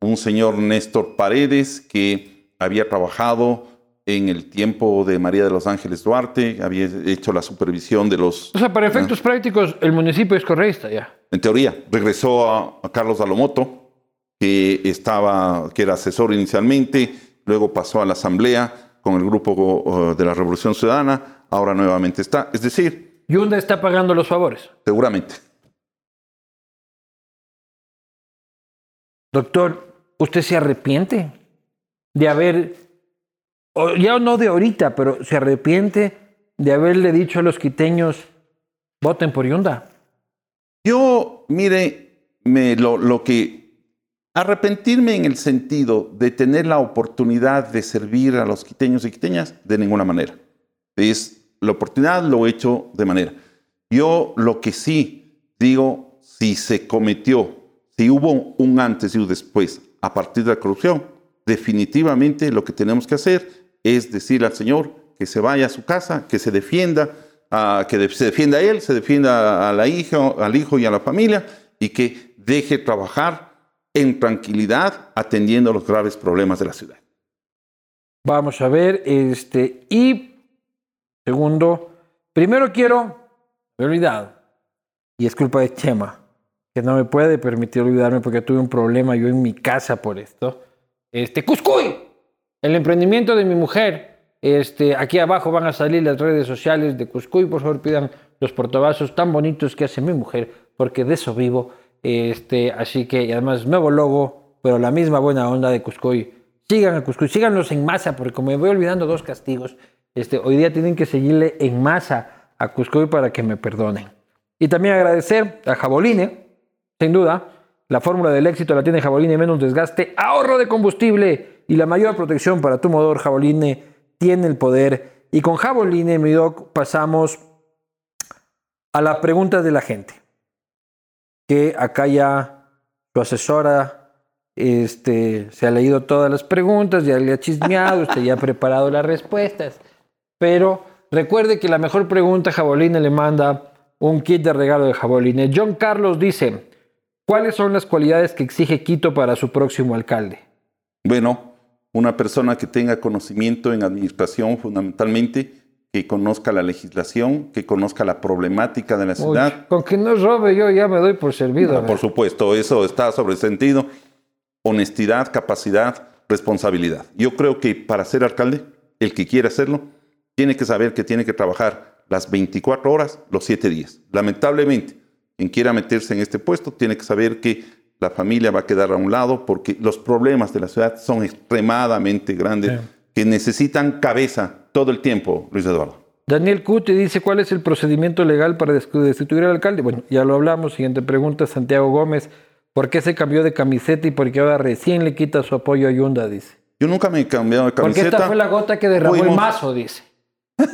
Un señor Néstor Paredes que había trabajado en el tiempo de María de los Ángeles Duarte, había hecho la supervisión de los, O sea, para efectos prácticos, el municipio es correísta ya. en teoría, regresó a, a Carlos Dalomoto, que estaba, que era asesor inicialmente, luego pasó a la asamblea con el grupo uh, de la Revolución Ciudadana, ahora nuevamente está. Es decir... Yunda está pagando los favores. Seguramente. Doctor, ¿usted se arrepiente de haber, ya no de ahorita, pero se arrepiente de haberle dicho a los quiteños, voten por Yunda? Yo, mire, me, lo, lo que arrepentirme en el sentido de tener la oportunidad de servir a los quiteños y quiteñas, de ninguna manera. Es la oportunidad, lo he hecho de manera. Yo lo que sí digo, si se cometió, si hubo un antes y un después a partir de la corrupción, definitivamente lo que tenemos que hacer es decirle al Señor que se vaya a su casa, que se defienda, que se defienda a él, se defienda a la hija, al hijo y a la familia y que deje trabajar en tranquilidad atendiendo los graves problemas de la ciudad. Vamos a ver, este, y segundo, primero quiero, me olvidado, y es culpa de Chema, que no me puede permitir olvidarme porque tuve un problema yo en mi casa por esto. Este, Cuscuy, el emprendimiento de mi mujer, este, aquí abajo van a salir las redes sociales de Cuscuy. Por favor, pidan los portavasos tan bonitos que hace mi mujer, porque de eso vivo. Este, así que, y además, nuevo logo, pero la misma buena onda de Cuscuy. Sigan a Cuscuy, síganlos en masa, porque como me voy olvidando dos castigos, este, hoy día tienen que seguirle en masa a Cuscuy para que me perdonen. Y también agradecer a Jaboline, sin duda, la fórmula del éxito la tiene Jaboline, menos desgaste, ahorro de combustible y la mayor protección para tu motor, Jaboline tiene el poder. Y con Jaboline, mi doc, pasamos a las preguntas de la gente. Que acá ya su asesora este, se ha leído todas las preguntas, ya le ha chismeado, usted ya ha preparado las respuestas. Pero recuerde que la mejor pregunta Jaboline le manda un kit de regalo de Jaboline. John Carlos dice, ¿cuáles son las cualidades que exige Quito para su próximo alcalde? Bueno, una persona que tenga conocimiento en administración fundamentalmente, que conozca la legislación, que conozca la problemática de la ciudad. con que no robe yo ya me doy por servido. por supuesto, eso está sobre sentido. Honestidad, capacidad, responsabilidad. Yo creo que para ser alcalde, el que quiera hacerlo, tiene que saber que tiene que trabajar las 24 horas, los 7 días. Lamentablemente, quien quiera meterse en este puesto tiene que saber que la familia va a quedar a un lado porque los problemas de la ciudad son extremadamente grandes que necesitan cabeza todo el tiempo, Luis Eduardo. Daniel Cuti dice, ¿cuál es el procedimiento legal para destituir al alcalde? Bueno, ya lo hablamos. Siguiente pregunta, Santiago Gómez. ¿Por qué se cambió de camiseta y por qué ahora recién le quita su apoyo a Yunda? Dice. Yo nunca me he cambiado de camiseta. Porque esta fue la gota que derramó el mazo, dice. *laughs*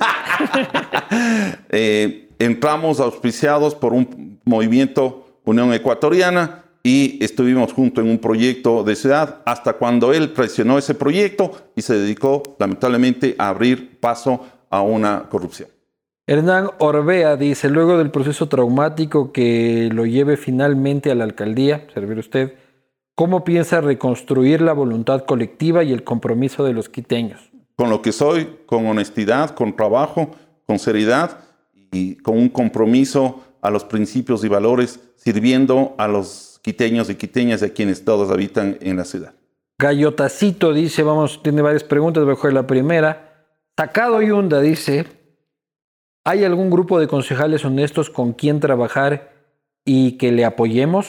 Eh, entramos auspiciados por un movimiento Unión Ecuatoriana y estuvimos juntos en un proyecto de ciudad hasta cuando él presionó ese proyecto y se dedicó lamentablemente a abrir paso a una corrupción. Hernán Orbea dice, luego del proceso traumático que lo lleve finalmente a la alcaldía, servir usted, ¿cómo piensa reconstruir la voluntad colectiva y el compromiso de los quiteños? Con lo que soy, con honestidad, con trabajo, con seriedad y con un compromiso a los principios y valores, sirviendo a los quiteños y quiteñas de quienes todos habitan en la ciudad. Gallotacito dice, vamos, tiene varias preguntas, voy a la primera. Sacado Yunda dice, ¿hay algún grupo de concejales honestos con quien trabajar y que le apoyemos?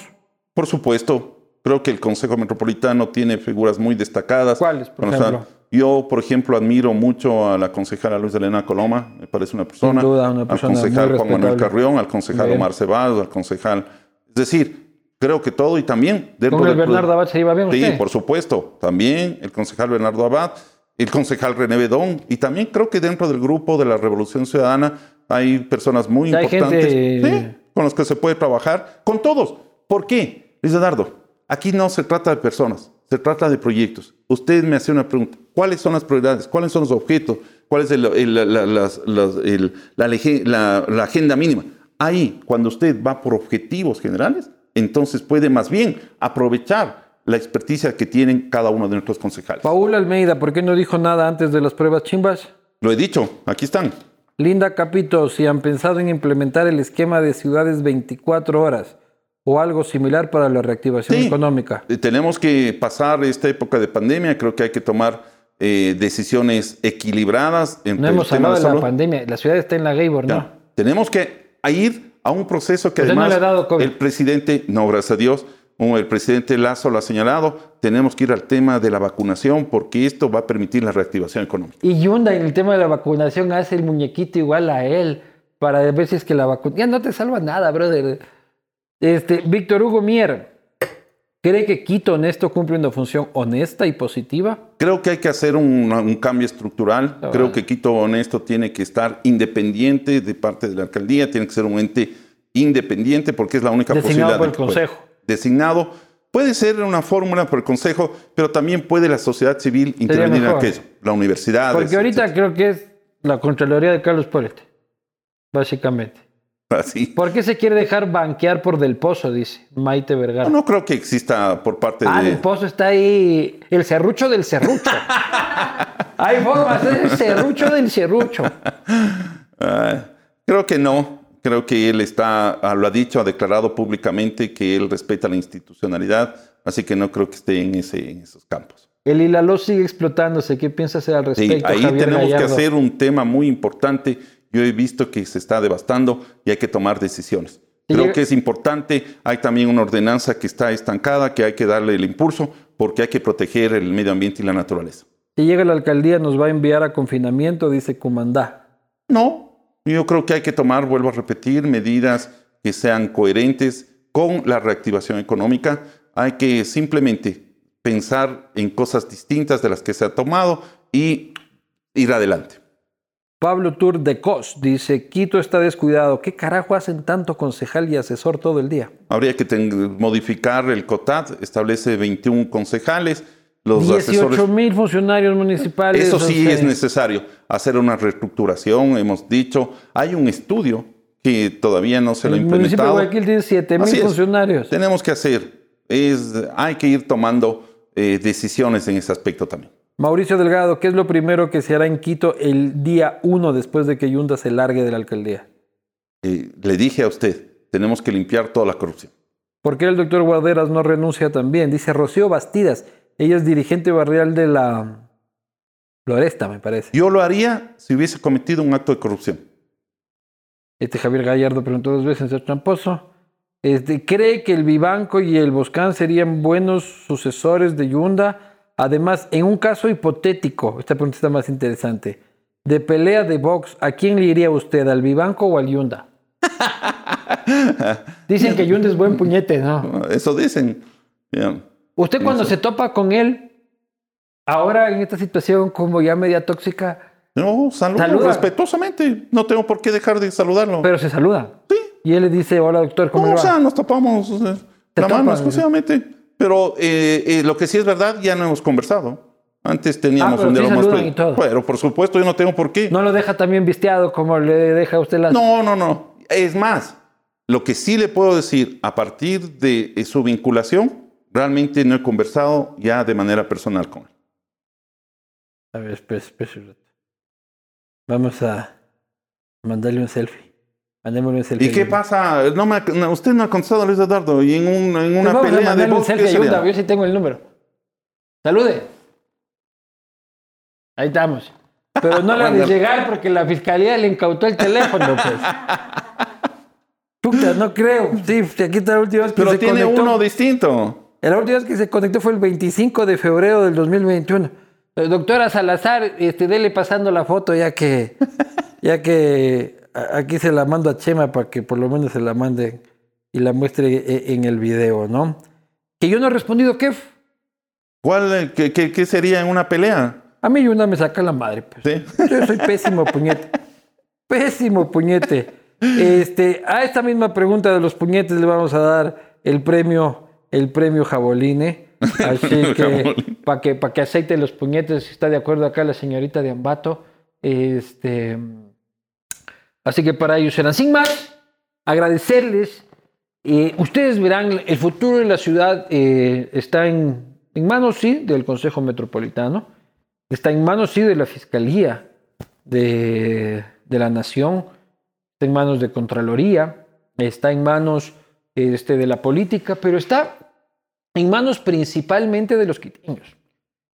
Por supuesto, creo que el Consejo Metropolitano tiene figuras muy destacadas. ¿Cuáles, por ejemplo? Yo, por ejemplo, admiro mucho a la concejala Luis Elena Coloma, me parece una persona. Sin duda, una persona al concejal Juan Manuel Carrión, al concejal Omar Ceballos, al concejal... Es decir, creo que todo y también dentro ¿Con el Bernardo Abad se iba bien Sí, por supuesto. También el concejal Bernardo Abad, el concejal René Bedón y también creo que dentro del grupo de la Revolución Ciudadana hay personas muy importantes con los que se puede trabajar, con todos. ¿Por qué? Luis Eduardo, aquí no se trata de personas, se trata de proyectos. Usted me hace una pregunta, ¿cuáles son las prioridades? ¿Cuáles son los objetos? ¿Cuál es la agenda mínima? Ahí, cuando usted va por objetivos generales, entonces puede más bien aprovechar la experticia que tienen cada uno de nuestros concejales. Paul Almeida, ¿por qué no dijo nada antes de las pruebas chimbas? Lo he dicho, aquí están. Linda Capito, si han pensado en implementar el esquema de ciudades 24 horas o algo similar para la reactivación económica. Eh, tenemos que pasar esta época de pandemia, creo que hay que tomar eh, decisiones equilibradas. No entre el hemos tema hablado de la salud. pandemia. La ciudad está en la Gaybor, ¿no? Ya. Tenemos que ir a un proceso que Usted no además le ha dado COVID. el presidente, no, gracias a Dios, como el presidente Lazo lo ha señalado, tenemos que ir al tema de la vacunación porque esto va a permitir la reactivación económica. Y Hyundai en el tema de la vacunación hace el muñequito igual a él para ver si es que la vacuna... Ya no te salva nada, brother. Este, Víctor Hugo Mier, ¿cree que Quito en esto cumple una función honesta y positiva? Creo que hay que hacer un, un cambio estructural. Creo vale. que Quito Honesto tiene que estar independiente de parte de la alcaldía, tiene que ser un ente independiente porque es la única Designado posibilidad. por de el. Consejo. Designado. Puede ser una fórmula por el Consejo, pero también puede la sociedad civil intervenir en aquello. La universidad. Porque ahorita creo que es la Contraloría de Carlos Porete, básicamente. Así. ¿Por qué se quiere dejar banquear por Del Pozo? Dice Maite Vergara. No, no creo que exista por parte Ah, de... Del Pozo está ahí, el serrucho del serrucho. *laughs* Hay formas, es el serrucho del serrucho. Ah, creo que no. Creo que él está, ah, lo ha dicho, ha declarado públicamente que él respeta la institucionalidad, así que no creo que esté en, ese, en esos campos. El Hilaló sigue explotándose. ¿Qué piensa hacer al Sí, respecto? ahí Javier tenemos que Gallardo? hacer un tema muy importante. Yo he visto que se está devastando y hay que tomar decisiones. Creo que es importante. Hay también una ordenanza que está estancada, que hay que darle el impulso porque hay que proteger el medio ambiente y la naturaleza. Si llega la alcaldía nos va a enviar a confinamiento, dice Comandá. No, yo creo que hay que tomar, vuelvo a repetir, medidas que sean coherentes con la reactivación económica. Hay que simplemente pensar en cosas distintas de las que se ha tomado y ir adelante. Pablo Tour de Cos dice, Quito está descuidado. ¿Qué carajo hacen tanto concejal y asesor todo el día? Habría que modificar el COTAD, establece 21 concejales, los 18 asesores. mil funcionarios municipales. Eso sí es necesario, hacer una reestructuración, hemos dicho. Hay un estudio que todavía no se lo ha El municipio de implementado. Guayaquil tiene 7 Así mil funcionarios. tenemos que hacer es hay que ir tomando eh, decisiones en ese aspecto también. Mauricio Delgado, ¿qué es lo primero que se hará en Quito el día 1 después de que Yunda se largue de la alcaldía? Eh, le dije a usted, tenemos que limpiar toda la corrupción. ¿Por qué el doctor Guarderas no renuncia también? Dice Rocío Bastidas. Ella es dirigente barrial de la Floresta, me parece. Yo lo haría si hubiese cometido un acto de corrupción. Este Javier Gallardo preguntó dos veces el tramposo. Este, ¿Cree que el Vivanco y el Boscán serían buenos sucesores de Yunda? Además, en un caso hipotético, esta pregunta está más interesante, de pelea de box, ¿a quién le iría usted? ¿Al Vivanco o al Yunda? *laughs* Dicen que Yunda es buen *laughs* puñete, ¿no? Eso dicen. Usted cuando se topa con él, ahora en esta situación como ya media tóxica, No, saludo Saluda. respetuosamente. No tengo por qué dejar de saludarlo. pero se saluda. sí. Y él le dice, hola doctor, ¿cómo No, le o va? sea, nos tapamos eh, Te la mano exclusivamente. Pero eh, eh, lo que sí es verdad, ya no hemos conversado. Antes teníamos Ah, pero un diálogo más y todo. Pero por supuesto, yo no tengo por qué. No lo deja también visteado como le deja a usted las... No, no, no. Es más, lo que sí le puedo decir, a partir de eh, su vinculación, realmente no he conversado ya de manera personal con él. A ver, espera. Vamos a mandarle un selfie. Selfie. ¿Y qué pasa? No me no, usted no ha contestado a Luis Eduardo y en, un- en Pues una vamos a pelea de mandarle un box, ¿qué a yo sí tengo el número. Salude. Ahí estamos. Pero no *laughs* le Bueno. de llegar porque la fiscalía le incautó el teléfono, pues. Puta, no creo. Sí, aquí está la última vez que Pero se tiene conectó. uno distinto. La última vez que se conectó fue el 25 de febrero del 2021. Eh, Doctora Salazar, este, dele pasando la foto ya que, ya que a- aquí se la mando a Chema para que por lo menos se la mande y la muestre e- en el video, ¿no? Que yo no he respondido, ¿qué? ¿Cuál, eh, qué, qué- qué sería en una pelea? A mí una me saca la madre, pues. ¿Sí? *laughs* Yo soy pésimo puñete. Pésimo puñete. Este, a esta misma pregunta de los puñetes le vamos a dar el premio, el premio Jaboline. *laughs* Así que para que, pa' que aceite los puñetes, si está de acuerdo acá la señorita de Ambato. Este, así que para ellos serán. Sin más, agradecerles. Eh, ustedes verán, el futuro de la ciudad eh, está en, manos, sí, del Consejo Metropolitano. Está en manos, sí, de la Fiscalía de, de la Nación, está en manos de Contraloría, está en manos este, de la política, pero está en manos principalmente de los quiteños.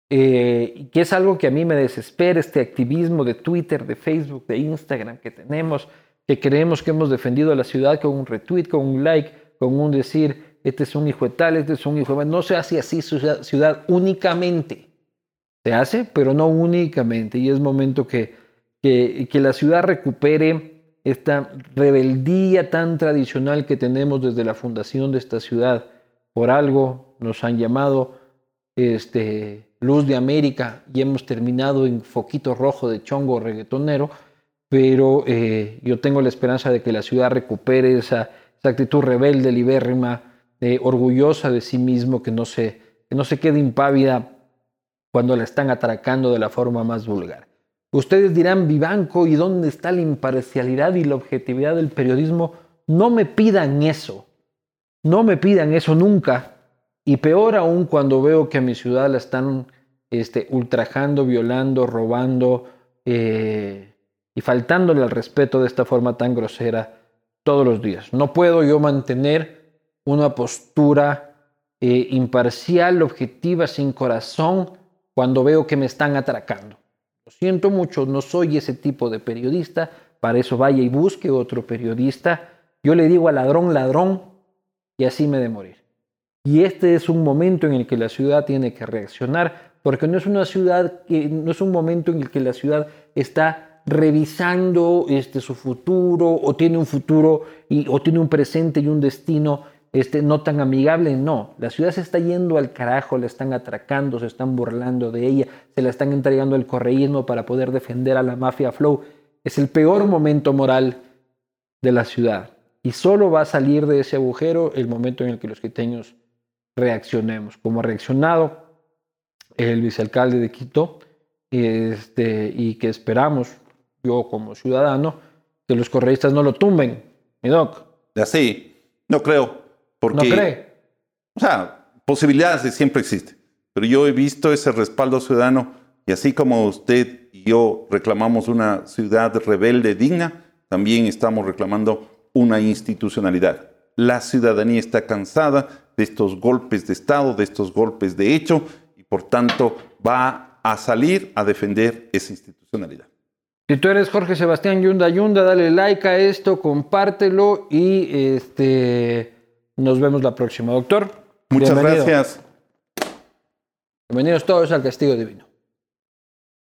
Eh, que es algo que a mí me desespera, este activismo de Twitter, de Facebook, de Instagram que tenemos, que creemos que hemos defendido a la ciudad con un retweet, con un like, con un decir, este es un hijo de tal, este es un hijo de... No se hace así ciudad, ciudad únicamente. Se hace, pero no únicamente. Y es momento que, que la ciudad recupere esta rebeldía tan tradicional que tenemos desde la fundación de esta ciudad. Por algo nos han llamado este, Luz de América y hemos terminado en foquito rojo de chongo reggaetonero, pero eh, yo tengo la esperanza de que la ciudad recupere esa, actitud rebelde, libérrima, eh, orgullosa de sí mismo, que no, se, que no se quede impávida cuando la están atracando de la forma más vulgar. Ustedes dirán, Vivanco, ¿y dónde está la imparcialidad y la objetividad del periodismo? No me pidan eso, no me pidan eso nunca, y peor aún cuando veo que a mi ciudad la están este, ultrajando, violando, robando eh, y faltándole al respeto de esta forma tan grosera todos los días. No puedo yo mantener una postura eh, imparcial, objetiva, sin corazón, cuando veo que me están atracando. Lo siento mucho, no soy ese tipo de periodista, para eso vaya y busque otro periodista. Yo le digo al ladrón, ladrón, y así me de morir. Y este es un momento en el que la ciudad tiene que reaccionar, porque no es una ciudad que no es un momento en el que la ciudad está revisando este, su futuro o tiene un futuro y, o tiene un presente y un destino este, no tan amigable, no. La ciudad se está yendo al carajo, la están atracando, se están burlando de ella, se la están entregando al correísmo para poder defender a la mafia Flow. Es el peor momento moral de la ciudad. Y solo va a salir de ese agujero el momento en el que los quiteños reaccionemos, como ha reaccionado el vicealcalde de Quito, este, y que esperamos, yo como ciudadano, que los correístas no lo tumben, mi doc. Así, no creo, porque... ¿No cree? O sea, posibilidades siempre existen, pero yo he visto ese respaldo ciudadano y así como usted y yo reclamamos una ciudad rebelde digna, también estamos reclamando una institucionalidad. La ciudadanía está cansada de estos golpes de Estado, de estos golpes de hecho, y por tanto va a salir a defender esa institucionalidad. Si tú eres Jorge Sebastián Yunda Yunda, dale like a esto, compártelo y este, nos vemos la próxima, doctor. Muchas gracias. Bienvenidos todos al Castigo Divino.